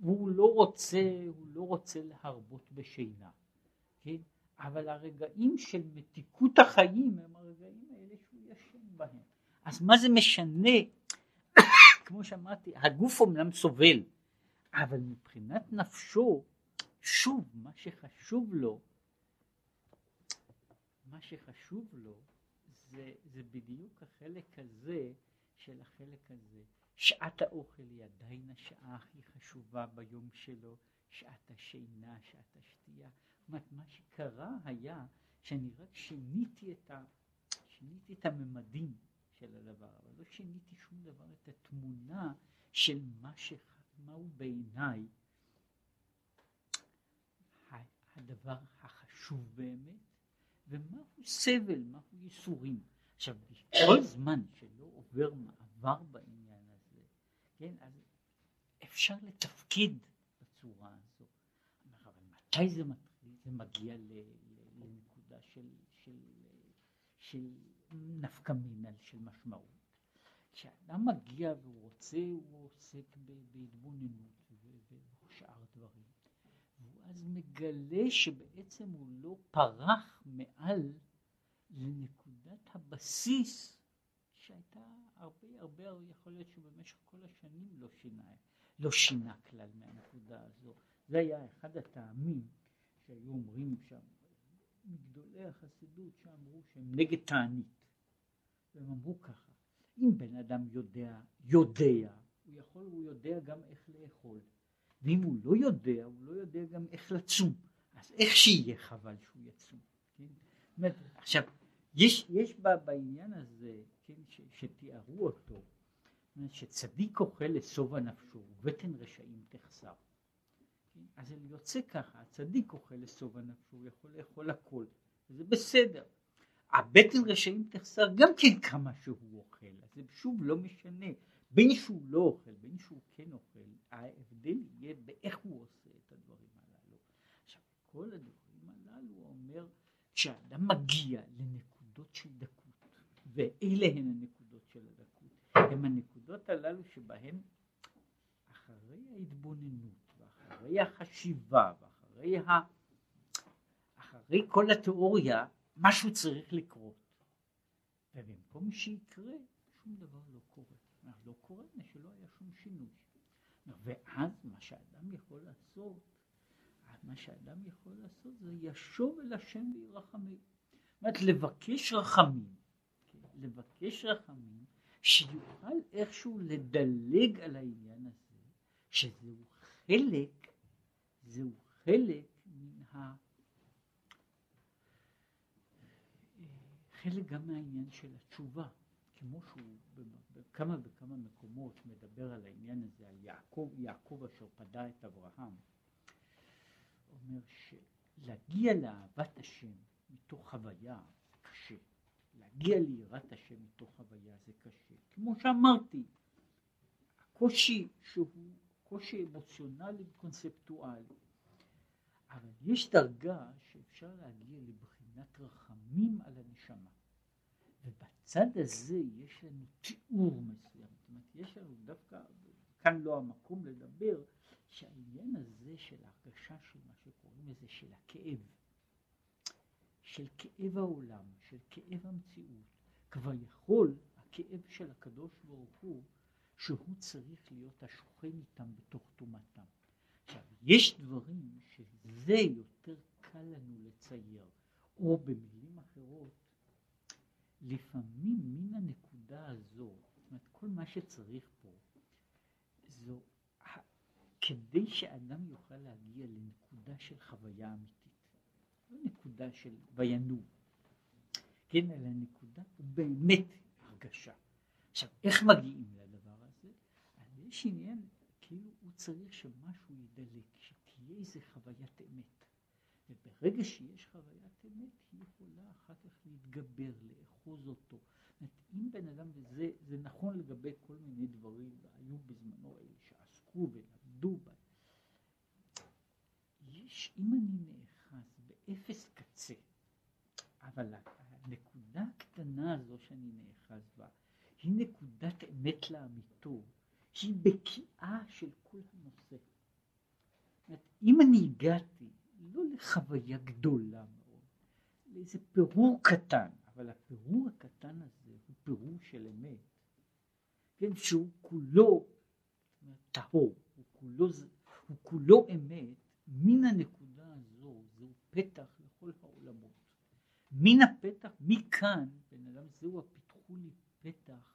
והוא לא רוצה, הוא לא רוצה להרבות בשינה, כן? אבל הרגעים של מתיקות החיים הם הרגעים האלה שהוא ישן בהם. אז מה זה משנה? *coughs* כמו שאמרתי, הגוף אומנם סובל, אבל מבחינת נפשו, שוב, מה שחשוב לו, מה שחשוב לו זה, זה בדיוק החלק הזה של החלק הזה. שעת האוכל היא עדיין השעה הכי חשובה ביום שלו, שעת השינה, שעת השתייה. זאת אומרת, מה שקרה היה שאני רק שיניתי את, ה, שיניתי את הממדים של הדבר, אבל לא שיניתי שום דבר, את התמונה של מה ש... מהו בעיניי הדבר החשוב באמת, ומהו סבל, מהו ייסורים. עכשיו, כל זמן שלא עובר מעבר הזה, כן, אז אפשר לתפקד בצורה הזו. אבל מתי זה מתחיל? זה מגיע לנקודה של, של, של נפקא מינה, של משמעות. כשאדם מגיע והוא רוצה, הוא עוסק בהתבוננות ושאר דברים. והוא אז מגלה שבעצם הוא לא פרח מעל לנקודת הבסיס שהייתה הרבה הרבה יכול להיות שבמשך כל השנים לא שינה, לא שינה כלל מהנקודה הזו. זה היה אחד הטעמים שהיו אומרים שם, מגדולי החסידות שאמרו שהם נגד תענית. והם אמרו ככה, אם בן אדם יודע, יודע, הוא יכול, הוא יודע גם איך לאכול. ואם הוא לא יודע, הוא לא יודע גם איך לצום. אז איך שיהיה חבל שהוא יצום. כן? עכשיו, יש, יש בעניין הזה, כן, ש, שתיארו אותו, שצדיק אוכל לשובע נפשו, ובטן רשעים תחסר. כן? אז זה יוצא ככה, הצדיק אוכל לשובע נפשו, הוא יכול לאכול הכל, וזה בסדר. הבטן רשעים תחסר גם כן כמה שהוא אוכל, אז זה שוב לא משנה, בין שהוא לא אוכל, בין שהוא כן אוכל, ההבדל יהיה באיך הוא עושה את הדברים הללו. עכשיו, כל הדברים הללו אומר, כשאדם מגיע לנקודות של דקות, ואלה הן הנקודות של הדקות, הן הנקודות הללו שבהן אחרי ההתבוננות, ואחרי החשיבה, ואחרי ה... אחרי כל התיאוריה, משהו צריך לקרות. ובמקום שיקרה, שום דבר לא קורה. לא קורה שלא היה שום שינוי. ואז מה שאדם יכול לעשות, מה שאדם יכול לעשות זה ישוב אל השם וירחמים. זאת אומרת, לבקש רחמים? לבקש רחמים, שיוכל איכשהו לדלג על העניין הזה, שזהו חלק, זהו חלק מן ה... חלק גם מהעניין של התשובה, כמו שהוא בכמה וכמה מקומות מדבר על העניין הזה, על יעקב, יעקב אשר פדה את אברהם, אומר שלהגיע לאהבת השם מתוך חוויה קשה, להגיע ליראת השם מתוך חוויה זה קשה, כמו שאמרתי, הקושי שהוא קושי אמוציונלי וקונספטואלי, אבל יש דרגה שאפשר להגיע לבחינת רחמים על הנשמה. ובצד הזה יש לנו תיאור מסוים, זאת אומרת יש לנו דווקא, כאן לא המקום לדבר, שהעניין הזה של ההרגשה של מה שקוראים לזה של הכאב, של כאב העולם, של כאב המציאות, כבר יכול הכאב של הקדוש ברוך הוא שהוא צריך להיות השוכן איתם בתוך טומאתם. עכשיו, יש דברים שזה יותר קל לנו לצייר, או במילים אחרות, לפעמים מן הנקודה הזו, זאת אומרת, כל מה שצריך פה, זו, כדי שאדם יוכל להגיע לנקודה של חוויה אמיתית, לא נקודה של וינוב, כן, אלא נקודה, הוא באמת הרגשה. עכשיו, איך מגיעים לדבר הזה? אז יש עניין, כאילו הוא צריך שמשהו ידלק, שתהיה איזה חוויית אמת. וברגע שיש חוויית אמת, היא יכולה אחר כך להתגבר, לאחוז אותו. אם בן אדם, וזה זה נכון לגבי כל מיני דברים, והיו בזמנו אלה שעסקו ולמדו בהם. יש, אם אני נאחז באפס קצה, אבל הנקודה הקטנה הזו שאני נאחז בה, היא נקודת אמת לאמיתו, היא בקיאה של כל הנושא. אם אני הגעתי לא לחוויה גדולה מאוד, לאיזה פירור קטן, אבל הפירור הקטן הזה הוא פירור של אמת, כן, שהוא כולו טהור, הוא כולו, הוא כולו אמת, מן הנקודה הזו זהו פתח לכל העולמות. מן הפתח, מכאן, בן אדם זהו הפיתחו לי פתח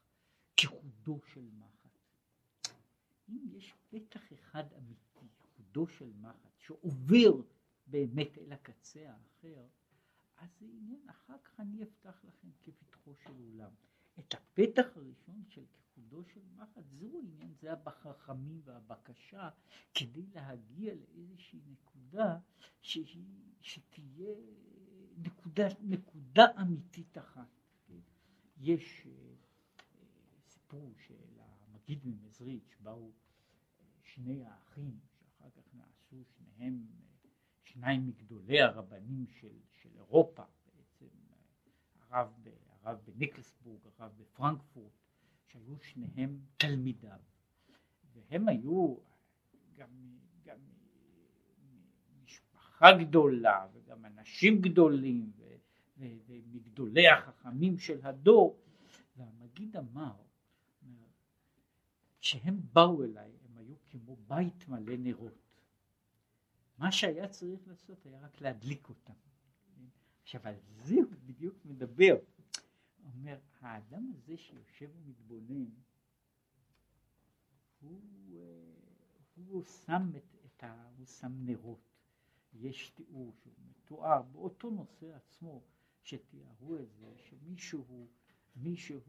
כחודו של מחט. אם יש פתח אחד אמיתי, חודו של מחט, שעובר באמת אל הקצה האחר, אז זה עניין, אחר כך אני אפתח לכם כפתחו של עולם. את הפתח הראשון של כחודו של מחט, זהו עניין, זה החכמים והבקשה, כדי להגיע לאיזושהי נקודה שהיא, שתהיה נקודה, נקודה אמיתית אחת. יש אה, סיפור של המגיד ממזריץ', באו שני האחים, שאחר כך נעשו שניהם שניים מגדולי הרבנים של, של אירופה, בעצם הרב, הרב בניקלסבורג, הרב בפרנקפורט, שהיו שניהם תלמידיו, והם היו גם, גם משפחה גדולה וגם אנשים גדולים ו, ו, ומגדולי החכמים של הדור, והמגיד אמר, כשהם באו אליי הם היו כמו בית מלא נרות. מה שהיה צריך לעשות היה רק להדליק אותם. עכשיו על זה הוא בדיוק מדבר. אומר, האדם הזה שיושב ומתבונן, הוא, אה, הוא שם את, את ה... הוא שם נרות. יש תיאור שהוא מתואר באותו נושא עצמו, שתיארו את זה, שמישהו, מישהו,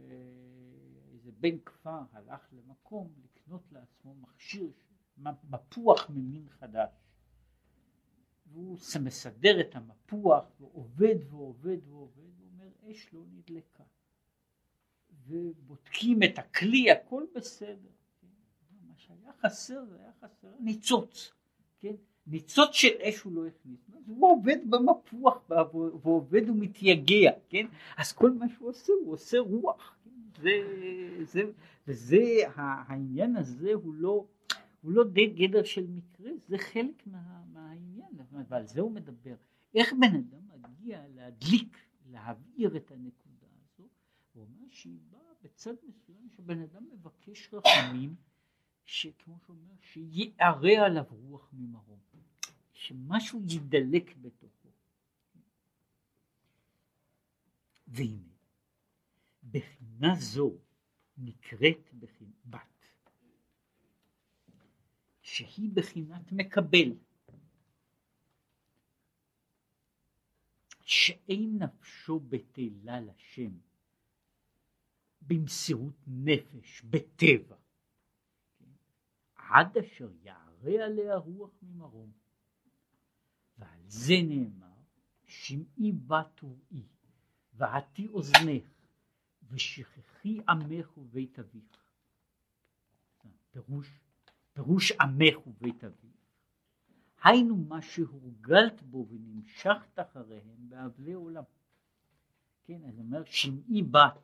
אה, איזה בן כפר הלך למקום לקנות לעצמו מכשיר, מפוח ממין חדש. והוא מסדר את המפוח ועובד ועובד ועובד, הוא אומר אש לא נדלקה. ובודקים את הכלי, הכל בסדר. כן? מה שהיה חסר זה היה חסר ניצוץ, כן? ניצוץ של אש הוא לא הכניס, הוא עובד במפוח ועובד ומתייגע, כן? אז כל מה שהוא עושה, הוא עושה רוח? זה, זה, וזה, העניין הזה הוא לא, הוא לא די גדר של מקרה, זה חלק מה, מהעניין, ועל זה הוא מדבר. איך בן אדם מגיע להדליק, להבעיר את הנקודה הזו, הוא אומר שהיא באה בצד מסוים שבן אדם מבקש רחמים, שכמו שאומר, שיערה עליו רוח ממרום, שמשהו ידלק בתוכו. והנה, בחינה זו נקראת בת. שהיא בחינת מקבל, שאין נפשו בטלה לשם, במסירות נפש, בטבע, עד אשר יערה עליה רוח ממרום. ועל זה נאמר, שמעי בת וראי, ועתי אוזנך, ושכחי עמך ובית אביך. פירוש פירוש עמך ובית אביך. היינו מה שהורגלת בו ונמשכת אחריהם באבלי עולם. כן, אז אומר שמעי בת,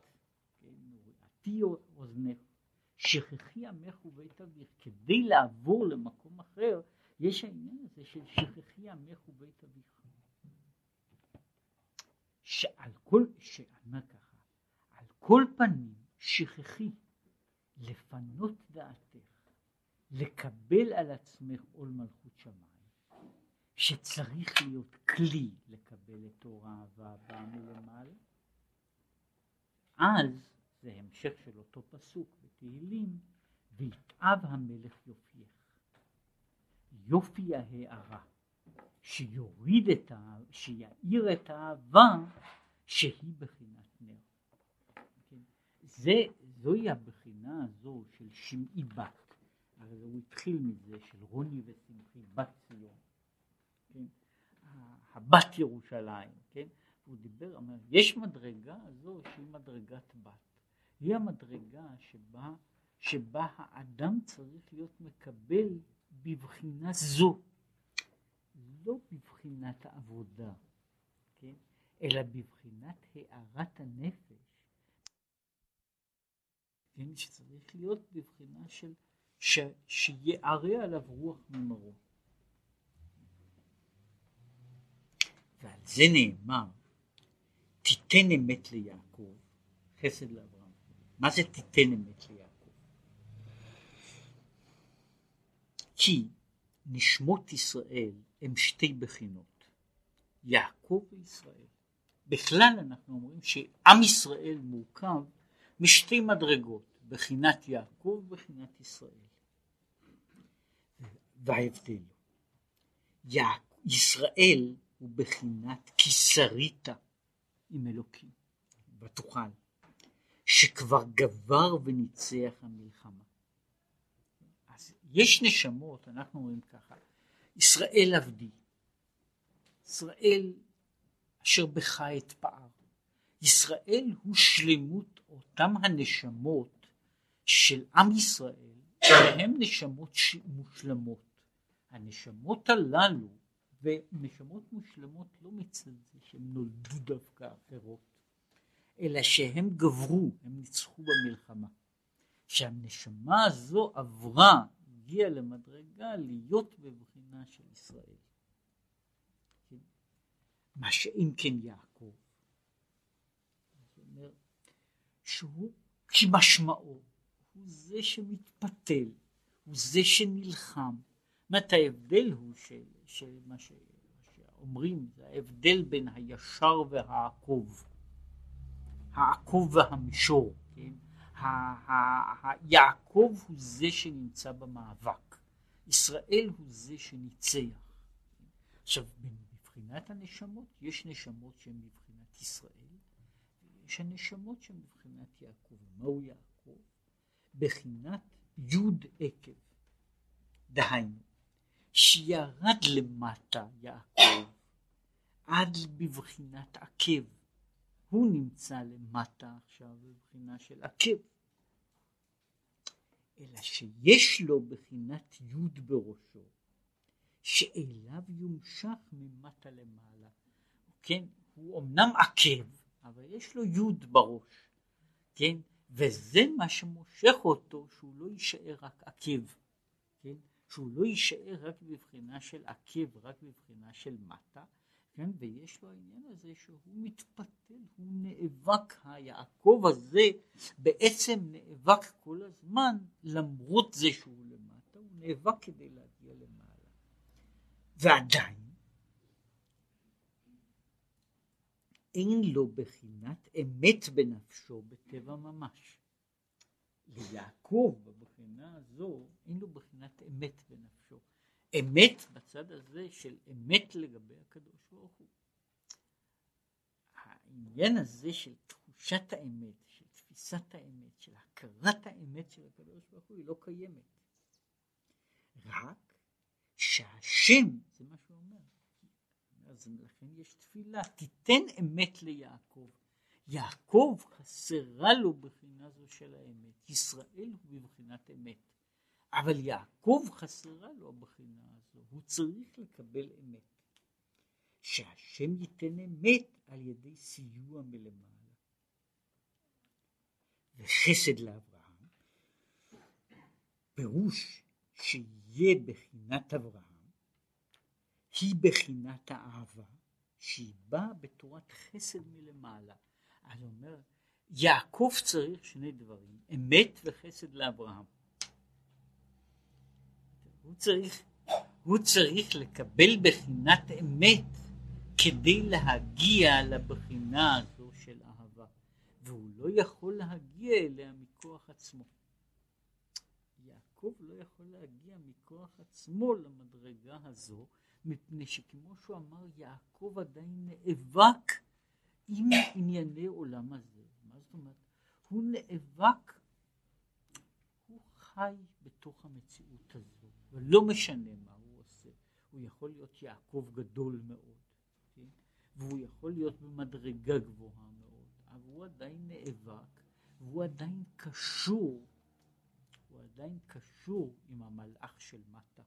כן, עתי אוזנך, שכחי עמך ובית אביך, כדי לעבור למקום אחר, יש העניין הזה של שכחי עמך ובית אביך. שעל כל, על כל פנים שכחי לפנות דעתך לקבל על עצמך עול מלכות שמיים, שצריך להיות כלי לקבל את אור האהבה הבאה מלמעלה, אז זה המשך של אותו פסוק בתהילים, ויתאב המלך יופייך. יופי ההארה, שיוריד את ה... שיאיר את האהבה שהיא בחינת? זה, זוהי הבחינה הזו של שמעי בת. הרי הוא התחיל מזה של רוני ושמחי בת ציון. כן? הבת ירושלים, כן? הוא דיבר, אומר, יש מדרגה הזו שהיא מדרגת בת. היא המדרגה שבה, שבה האדם צריך להיות מקבל בבחינה זו, לא בבחינת העבודה, כן? אלא בבחינת הארת הנפש, כן? שצריך להיות בבחינה של ש, שיערה עליו רוח ממרום. ועל זה נאמר, תיתן אמת ליעקב, חסד לאברהם. מה זה תיתן אמת ליעקב? כי נשמות ישראל הם שתי בחינות, יעקב וישראל. בכלל אנחנו אומרים שעם ישראל מורכב משתי מדרגות, בחינת יעקב ובחינת ישראל. וההבדל, ישראל הוא בחינת כיסריתא עם אלוקים, ותוכל, שכבר גבר וניצח המלחמה. אז יש נשמות, אנחנו אומרים ככה, ישראל עבדי, ישראל אשר בך אתפאר. ישראל הוא שלמות אותם הנשמות של עם ישראל, שהן נשמות מושלמות. הנשמות הללו, ונשמות מושלמות לא מצד זה שהן נולדו דווקא אחרות, אלא שהם גברו, הם ניצחו במלחמה. שהנשמה הזו עברה, הגיעה למדרגה להיות בבחינה של ישראל. מה שאם כן יעקב, זאת אומרת שהוא כמשמעו, הוא זה שמתפתל, הוא זה שנלחם. זאת אומרת ההבדל הוא של, של מה שאומרים, זה ההבדל בין הישר והעקוב, העקוב והמישור, כן? יעקב הוא זה שנמצא במאבק, ישראל הוא זה שניצח. עכשיו מבחינת הנשמות, יש נשמות שהן מבחינת ישראל, ויש הנשמות שהן מבחינת יעקב. מהו יעקב? בחינת יוד עקב. דהיינו, שירד למטה יעקב עד בבחינת עקב. הוא נמצא למטה עכשיו בבחינה של עקב. אלא שיש לו בחינת יוד בראשו, שאליו יומשך ממטה למעלה. כן, הוא אמנם עקב, אבל יש לו יוד בראש, כן, וזה מה שמושך אותו, שהוא לא יישאר רק עקב, כן, שהוא לא יישאר רק בבחינה של עקב, רק בבחינה של מטה, כן, ויש לו העניין הזה שהוא מתפתל, הוא נאבק, היעקב הזה בעצם נאבק כל הזמן, למרות זה שהוא למטה, הוא נאבק כדי להגיע למעלה. ועדיין אין לו בחינת אמת בנפשו בטבע ממש. ליעקב בבחינה הזו אין לו בחינת אמת בנפשו. אמת בצד הזה של אמת לגבי הקדוש ברוך הוא. העניין הזה של תחושת האמת, של תפיסת האמת, של הכרת האמת של הקדוש ברוך הוא, היא לא קיימת. רק שהשם, זה מה שהוא אומר, אז לכן יש תפילה, תיתן אמת ליעקב. יעקב חסרה לו בחינה זו של האמת, ישראל הוא בבחינת אמת, אבל יעקב חסרה לו הבחינה הזו, הוא צריך לקבל אמת. שהשם ייתן אמת על ידי סיוע מלמעלה. וחסד לאברהם, פירוש שיהיה בחינת אברהם, היא בחינת האהבה, שהיא באה בתורת חסד מלמעלה. אני אומר, יעקב צריך שני דברים, אמת וחסד לאברהם. הוא צריך, הוא צריך לקבל בחינת אמת כדי להגיע לבחינה הזו של אהבה, והוא לא יכול להגיע אליה מכוח עצמו. יעקב לא יכול להגיע מכוח עצמו למדרגה הזו, מפני שכמו שהוא אמר, יעקב עדיין נאבק עם ענייני עולם הזה. מה זאת אומרת? הוא נאבק, הוא חי בתוך המציאות הזו, ולא משנה מה הוא עושה. הוא יכול להיות יעקב גדול מאוד, כן? והוא יכול להיות במדרגה גבוהה מאוד, אבל הוא עדיין נאבק, והוא עדיין קשור, הוא עדיין קשור עם המלאך של מטה,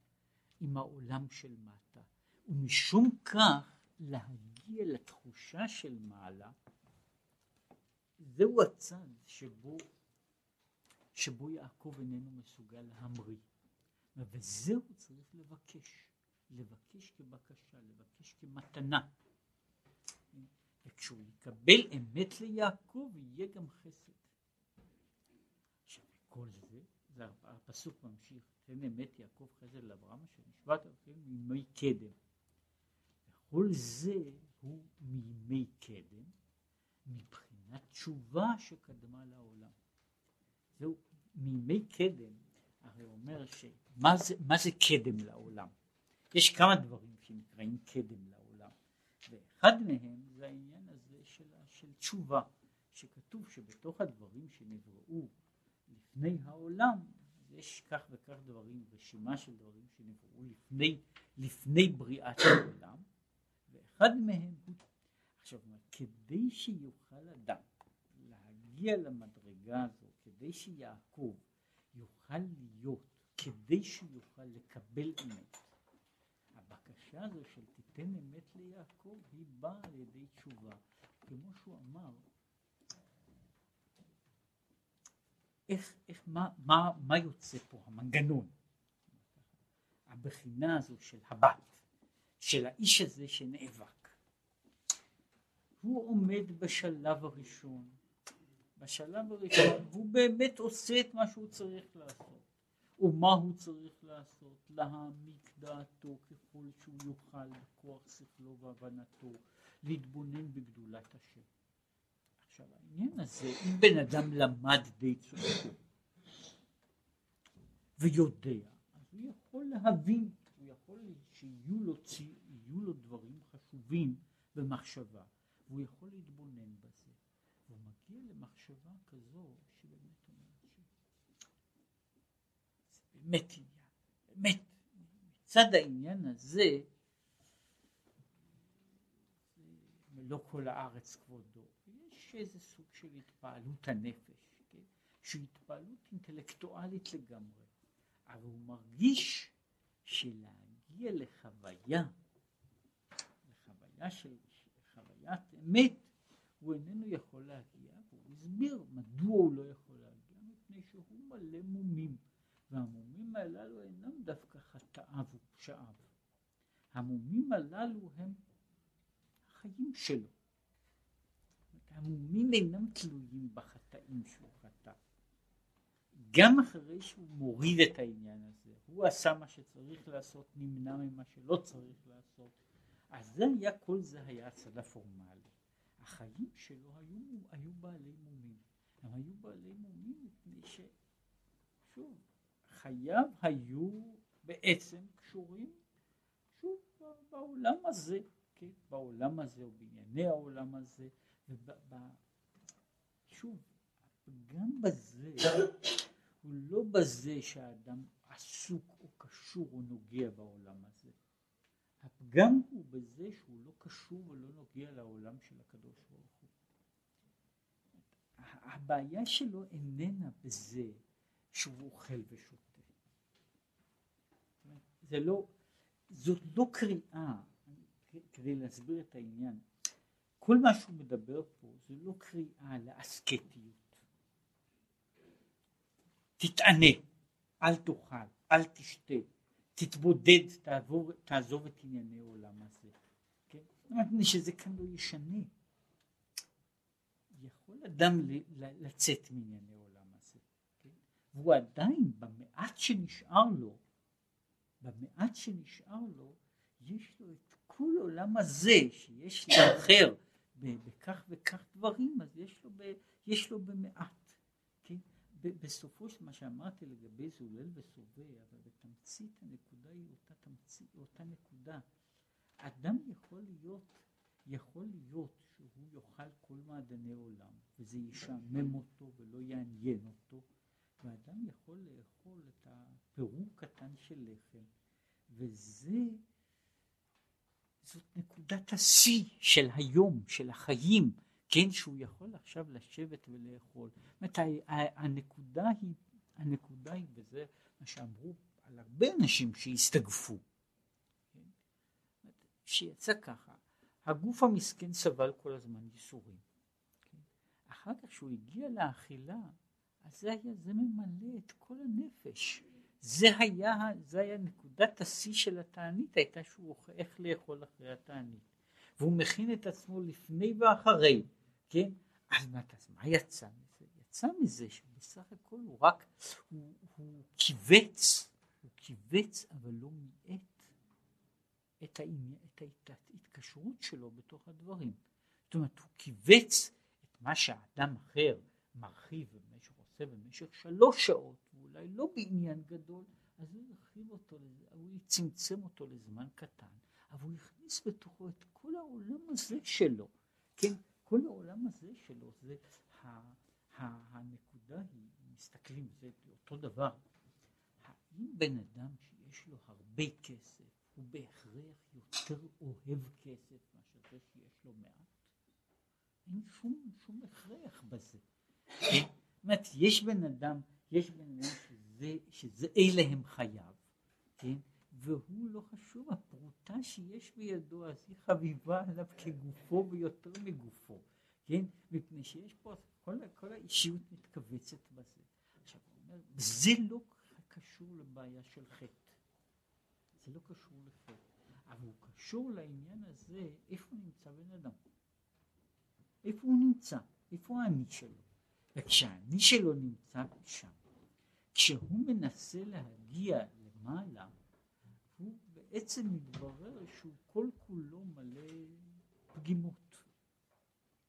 עם העולם של מטה, ומשום כך להגיע לתחושה של מעלה, זהו הצד שבו, שבו יעקב איננו מסוגל להמריא. וזה הוא צריך לבקש, לבקש כבקשה, לבקש כמתנה. וכשהוא יקבל אמת ליעקב, יהיה גם חסד. עכשיו, כל זה, זה הפסוק ממשיך, תן אמת יעקב חסד לאברהם אשר נשבעת מימי קדם. וכל זה הוא מימי קדם, מבחינת תשובה שקדמה לעולם. זהו, מימי קדם, הרי אומר שמה זה, מה זה קדם לעולם? יש כמה דברים שנקראים קדם לעולם, ואחד מהם זה העניין הזה של, של תשובה, שכתוב שבתוך הדברים שנבראו לפני העולם, יש כך וכך דברים, רשימה של דברים שנבראו לפני, לפני בריאת העולם, ואחד מהם הוא עכשיו, כדי שיוכל אדם להגיע למדרגה הזו, כדי שיעקב יוכל להיות, כדי שיוכל לקבל אמת, הבקשה הזו של תיתן אמת ליעקב, היא באה על ידי תשובה. כמו שהוא אמר, איך, איך, מה, מה, מה יוצא פה, המנגנון, הבחינה הזו של הבת, של האיש הזה שנאבק. הוא עומד בשלב הראשון. בשלב הראשון הוא באמת עושה את מה שהוא צריך לעשות. ומה הוא צריך לעשות? להעמיק דעתו ככל שהוא יוכל בכוח שכלו והבנתו, להתבונן בגדולת השם. עכשיו העניין הזה, אם בן אדם למד די צורכו ויודע, אז הוא יכול להבין, הוא יכול שיהיו לו, לו דברים חשובים במחשבה. והוא יכול להתבונן בזה. והוא מגיע למחשבה כזו שבאמת אומרת ש... זה באמת עניין, באמת, מצד העניין הזה, מלוא כל הארץ כבודו, יש איזה סוג של התפעלות הנפש, כן? שהיא התפעלות אינטלקטואלית לגמרי, אבל הוא מרגיש שלהגיע לחוויה, לחוויה של חוויית אמת הוא איננו יכול להגיע, והוא הסביר מדוע הוא לא יכול להגיע, מפני שהוא מלא מומים, והמומים הללו אינם דווקא חטאיו ופשעיו, המומים הללו הם החיים שלו. המומים אינם תלויים בחטאים שהוא חטא. גם אחרי שהוא מוריד את העניין הזה, הוא עשה מה שצריך לעשות, נמנע ממה שלא צריך לעשות, אז זה היה, כל זה היה הצד הפורמלי. החיים שלו היו, היו בעלי מומים. הם היו בעלי מומים מפני ש... שוב, חייו היו בעצם קשורים, שוב, בעולם הזה, כן? בעולם הזה או בענייני העולם הזה, שוב, גם בזה, הוא לא בזה שהאדם עסוק או קשור או נוגע בעולם הזה. הפגם הוא בזה שהוא לא קשור ולא נוגע לעולם של הקדוש ברוך הוא. הבעיה שלו איננה בזה שהוא אוכל ושותה. זה לא, זאת לא קריאה, כדי להסביר את העניין, כל מה שהוא מדבר פה זה לא קריאה לאסקטיות. תתענה, אל תאכל, אל תשתה, תתבודד, תעבור, תעזוב את ענייני העולם הזה. כן? שזה כאן לא ישנה. יכול אדם לצאת מענייני העולם הזה. כן? והוא עדיין, במעט שנשאר לו, במעט שנשאר לו, יש לו את כל עולם הזה שיש לאחר בכך וכך דברים, אז יש לו, ב, יש לו במעט. כן? בסופו של מה שאמרתי לגבי זולל וסובא, אבל בתמצית הנקודה היא אותה תמצית, אותה נקודה. אדם יכול להיות, יכול להיות שהוא יאכל כל מעדני עולם, וזה ישעמם אותו ולא יעניין אותו, ואדם יכול לאכול את הפירוק קטן של לחם, וזה, זאת נקודת השיא של היום, של החיים, כן, שהוא יכול עכשיו לשבת ולאכול. זאת אומרת, הנקודה היא, הנקודה היא, וזה מה שאמרו על הרבה אנשים שהסתגפו, כן? שיצא ככה, הגוף המסכן סבל כל הזמן ייסורים. כן? אחר כך כשהוא הגיע לאכילה, אז זה היה, זה ממלא את כל הנפש. זה היה, זה היה נקודת השיא של התענית, הייתה שהוא אוכל, איך לאכול אחרי התענית. והוא מכין את עצמו לפני ואחרי, כן? אז מה, אז מה יצא מזה? יצא מזה שבסך הכל הוא רק, הוא, הוא כיווץ, הוא כיווץ אבל לא מיעט את, את ההתקשרות שלו בתוך הדברים. זאת אומרת, הוא כיווץ את מה שאדם אחר מרחיב במשך, עושה במשך שלוש שעות, ואולי לא בעניין גדול, אז הוא הרחיב אותו, הוא צמצם אותו לזמן קטן, אבל הוא הכניס בתוכו את כל העולם הזה שלו, כן, כל העולם הזה שלו, זה ה, ה, הנקודה היא, מסתכלים, זה אותו דבר, האם בן אדם שיש לו הרבה כסף, הוא בהכרח יותר אוהב כסף מאשר זה שיש לו מעט? אין שום, שום הכרח בזה. זאת אומרת, יש בן אדם, יש בן שזה, שזה אלה הם חייו, כן? והוא לא חשוב, הפרוטה שיש בידו אז היא חביבה עליו כגופו ויותר מגופו, כן? מפני שיש פה, כל, כל האישיות מתכווצת בזה. עכשיו הוא אומר, זה לא קשור לבעיה של חטא, זה לא קשור לחטא, אבל הוא קשור לעניין הזה, איפה נמצא בן אדם? איפה הוא נמצא? איפה האני שלו? וכשהאני שלו נמצא שם, כשהוא מנסה להגיע למעלה, הוא בעצם מתברר שהוא כל כולו מלא פגימות.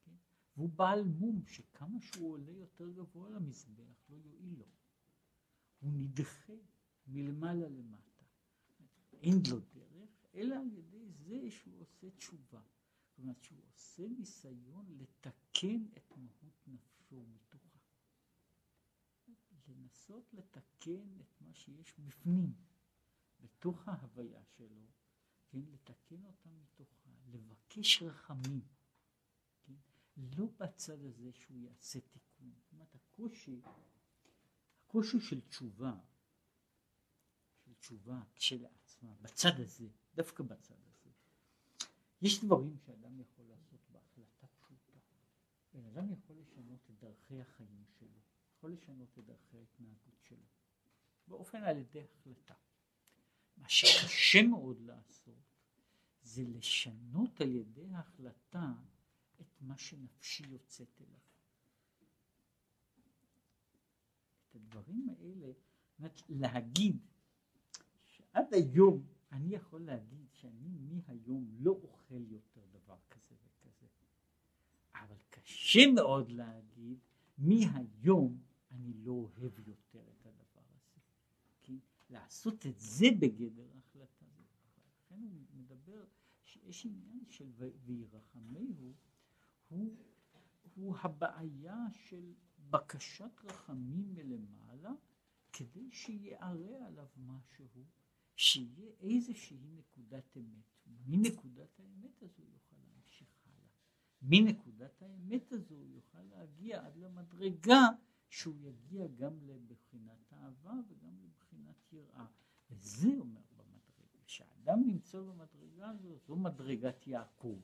כן? והוא בעל מום שכמה שהוא עולה יותר גבוה למזבח לא יועיל לו. הוא נדחה מלמעלה למטה. אין לו דרך, אלא על ידי זה שהוא עושה תשובה. זאת אומרת שהוא עושה ניסיון לתקן את מהות נפשו. לנסות לתקן את מה שיש בפנים. בתוך ההוויה שלו, כן, לתקן אותה מתוכה, לבקש רחמים, כן, לא בצד הזה שהוא יעשה תיקון, זאת אומרת הקושי, הקושי של תשובה, של תשובה כשלעצמה, בצד הזה, דווקא בצד הזה, יש דברים שאדם יכול לעשות בהחלטה פשוטה, בן אדם יכול לשנות את דרכי החיים שלו, יכול לשנות את דרכי ההתנהגות שלו, באופן על ידי החלטה. מה שקשה מאוד לעשות זה לשנות על ידי ההחלטה את מה שנפשי יוצאת אליו. את הדברים האלה, זאת להגיד שעד היום אני יכול להגיד שאני מהיום לא אוכל יותר דבר כזה וכזה, אבל קשה מאוד להגיד מהיום אני לא אוהב יותר את הדבר. לעשות את זה בגדר ההחלטה. לכן הוא מדבר שיש עניין של וירחמהו הוא, הוא הבעיה של בקשת רחמים מלמעלה כדי שיערה עליו משהו, שיהיה איזושהי נקודת אמת. מנקודת האמת הזו יוכל. מנקודת האמת הזו הוא יוכל להגיע עד למדרגה שהוא יגיע גם לבחינת אהבה וגם לבחינת יראה. וזה אומר במדרגה, כשאדם נמצא במדרגה הזו, זו מדרגת יעקב.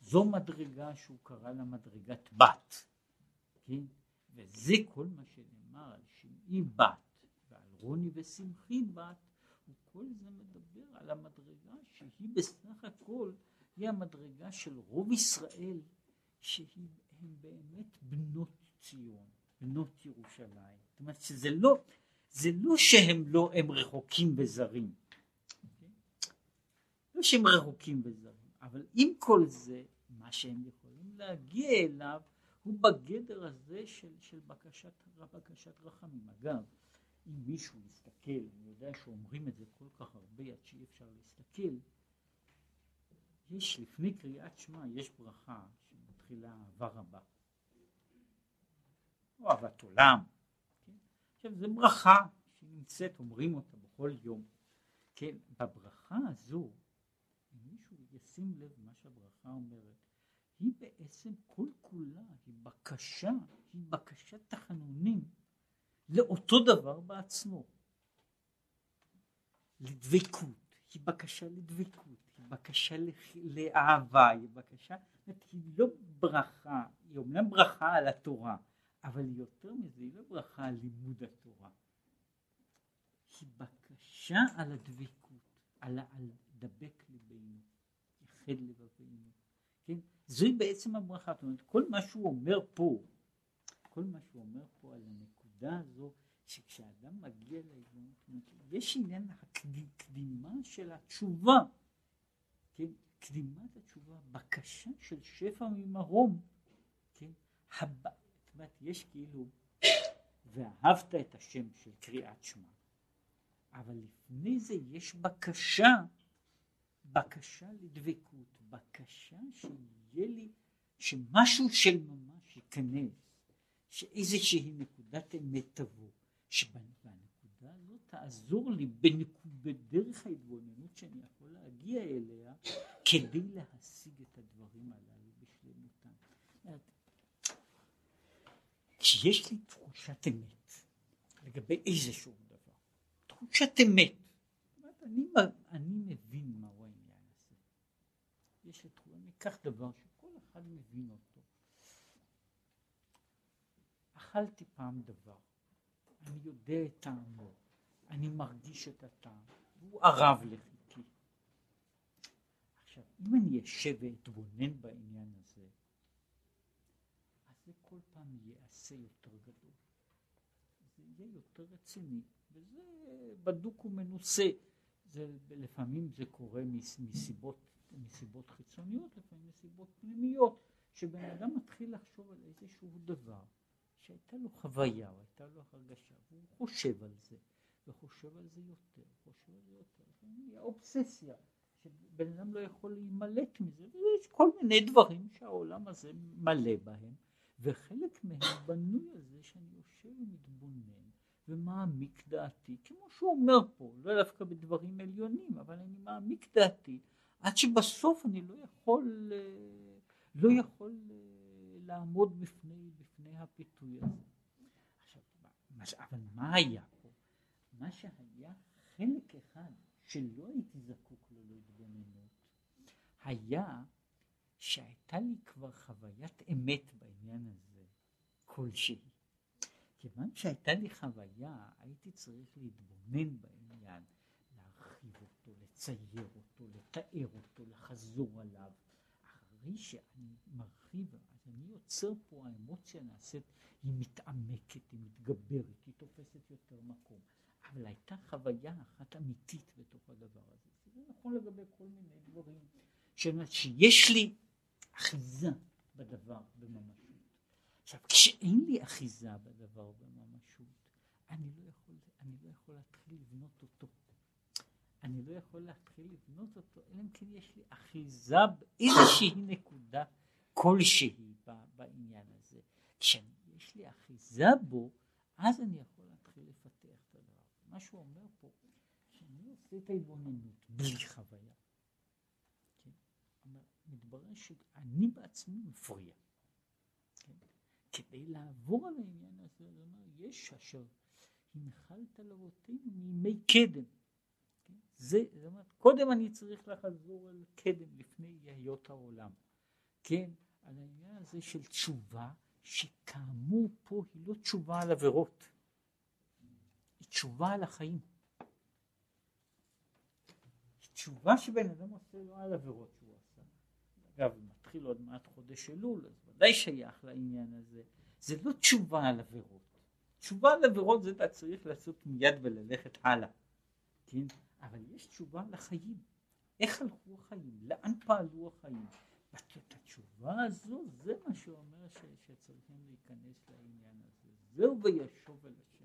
זו מדרגה שהוא קרא לה מדרגת בת, כן? וזה כל מה שנאמר על שמעי בת ועל רוני ושמחי בת, וכל זה מדבר על המדרגה שהיא בסך הכל, היא המדרגה של רוב ישראל, שהן באמת בנות ציון. בנות ירושלים. זאת אומרת שזה לא, זה לא שהם לא, הם רחוקים וזרים, כמה שהם רחוקים וזרים, אבל עם כל זה, מה שהם יכולים להגיע אליו הוא בגדר הזה של, של בקשת, בקשת רחמים. אגב, אם מישהו יסתכל, אני יודע שאומרים את זה כל כך הרבה עד שאי אפשר להסתכל, יש לפני קריאת שמע, יש ברכה שמתחילה אהבה רבה. או אהבת עולם. כן? עכשיו זו ברכה שנמצאת, אומרים אותה בכל יום. כן, בברכה הזו, אם מישהו ישים לב מה שהברכה אומרת, היא בעצם כל כולה, היא בקשה, היא בקשת תחנונים לאותו דבר בעצמו. לדבקות, היא בקשה לדבקות, בקשה לאהבה, היא בקשה, היא לא ברכה, היא אומנם ברכה על התורה, אבל יותר מזה, היא לא ברכה על לימוד התורה. היא בקשה על הדבקות, על, על דבק ליבנו, יחד לבבינו. כן? זוהי בעצם הברכה, זאת אומרת, כל מה שהוא אומר פה, כל מה שהוא אומר פה על הנקודה הזו, שכשאדם מגיע לעליון, יש עניין הקדימה של התשובה, כן? קדימת התשובה, בקשה של שפע ממרום, כן? הבא, זאת אומרת, יש כאילו, ואהבת את השם של קריאת שמע, אבל לפני זה יש בקשה, בקשה לדבקות, בקשה שיהיה לי, שמשהו של ממש ייכנס, שאיזושהי נקודת אמת תבוא, שבנקודה הזאת תעזור לי בדרך ההתבוננות שאני יכול להגיע אליה, כדי להשיג את הדברים הללו בשלמותם. כשיש לי תחושת אמת לגבי איזשהו דבר, תחושת אמת, אני, אני מבין מהו העניין הזה. יש לי תחושה, אני אקח דבר שכל אחד מבין אותו. אכלתי פעם דבר, אני יודע את טעמו, אני מרגיש את הטעם, הוא ערב לחיקי. עכשיו, אם אני אשב ואתבונן בעניין הזה, אז זה כל פעם ייעשה יותר גדול. זה יהיה יותר רציני, וזה בדוק ומנוסה. זה, לפעמים זה קורה מסיבות, מסיבות חיצוניות, לפעמים מסיבות פנימיות, שבן אדם מתחיל לחשוב על איזשהו דבר. שהייתה לו חוויה, או הייתה לו הרגשה, והוא חושב על זה, וחושב על זה יותר, חושב על זה יותר, זה אובססיה, שבן אדם לא יכול להימלט מזה, ויש כל מיני דברים שהעולם הזה מלא בהם, וחלק מהם בנוי על זה שאני יושב ומתבונן ומעמיק דעתי, כמו שהוא אומר פה, לא דווקא בדברים עליונים, אבל אני מעמיק דעתי, עד שבסוף אני לא יכול, אה, לא יכול אה, לעמוד בפני, בפני הפיתוי הזה. עכשיו, אבל מה היה? מה שהיה חלק אחד שלא הייתי זקוק לו להתבוננות, היה שהייתה לי כבר חוויית אמת בעניין הזה כלשהי. כיוון שהייתה לי חוויה, הייתי צריך להתבונן בעניין, להרחיב אותו, לצייר אותו, לתאר אותו, לחזור עליו. אחרי שאני מרחיב, אז אני יוצר פה, האמוציה נעשית, היא מתעמקת, היא מתגברת, היא תופסת יותר מקום. אבל הייתה חוויה אחת אמיתית בתוך הדבר הזה. זה נכון לגבי כל מיני דברים, שיש לי אחיזה בדבר בממשות. עכשיו, כשאין לי אחיזה בדבר בממשות, אני לא יכול, אני לא יכול להתחיל לבנות אותו. אני לא יכול להתחיל לבנות אותו, אלא אם כן יש לי אחיזה באיזושהי נקודה כלשהי בעניין הזה. כשיש לי אחיזה בו, אז אני יכול להתחיל לפתח. מה שהוא אומר פה, שאני עושה את ההתבוננות בלי חוויה. כן? מתברר שאני בעצמי מפריע. כן? כדי לעבור על העניין הזה, הוא אומר, יש אשר הנחלת לאבותינו מימי קדם. כן? זה, זאת אומרת, קודם אני צריך לחזור אל קדם לפני היות העולם. כן, על העניין הזה של תשובה, שכאמור פה היא לא תשובה על עבירות, תשובה על החיים. תשובה שבן אדם עושה לא על עבירות שהוא עשה. אגב, מתחיל עוד מעט חודש אלול, אז ודאי שייך לעניין הזה. זה לא תשובה על עבירות. תשובה על עבירות זה אתה צריך לעשות מיד וללכת הלאה, כן? אבל יש תשובה לחיים. איך הלכו החיים, לאן פעלו החיים. ואת התשובה הזו, זה מה שאומר שצריכים להיכנס לעניין הזה. זהו וישוב אל השם.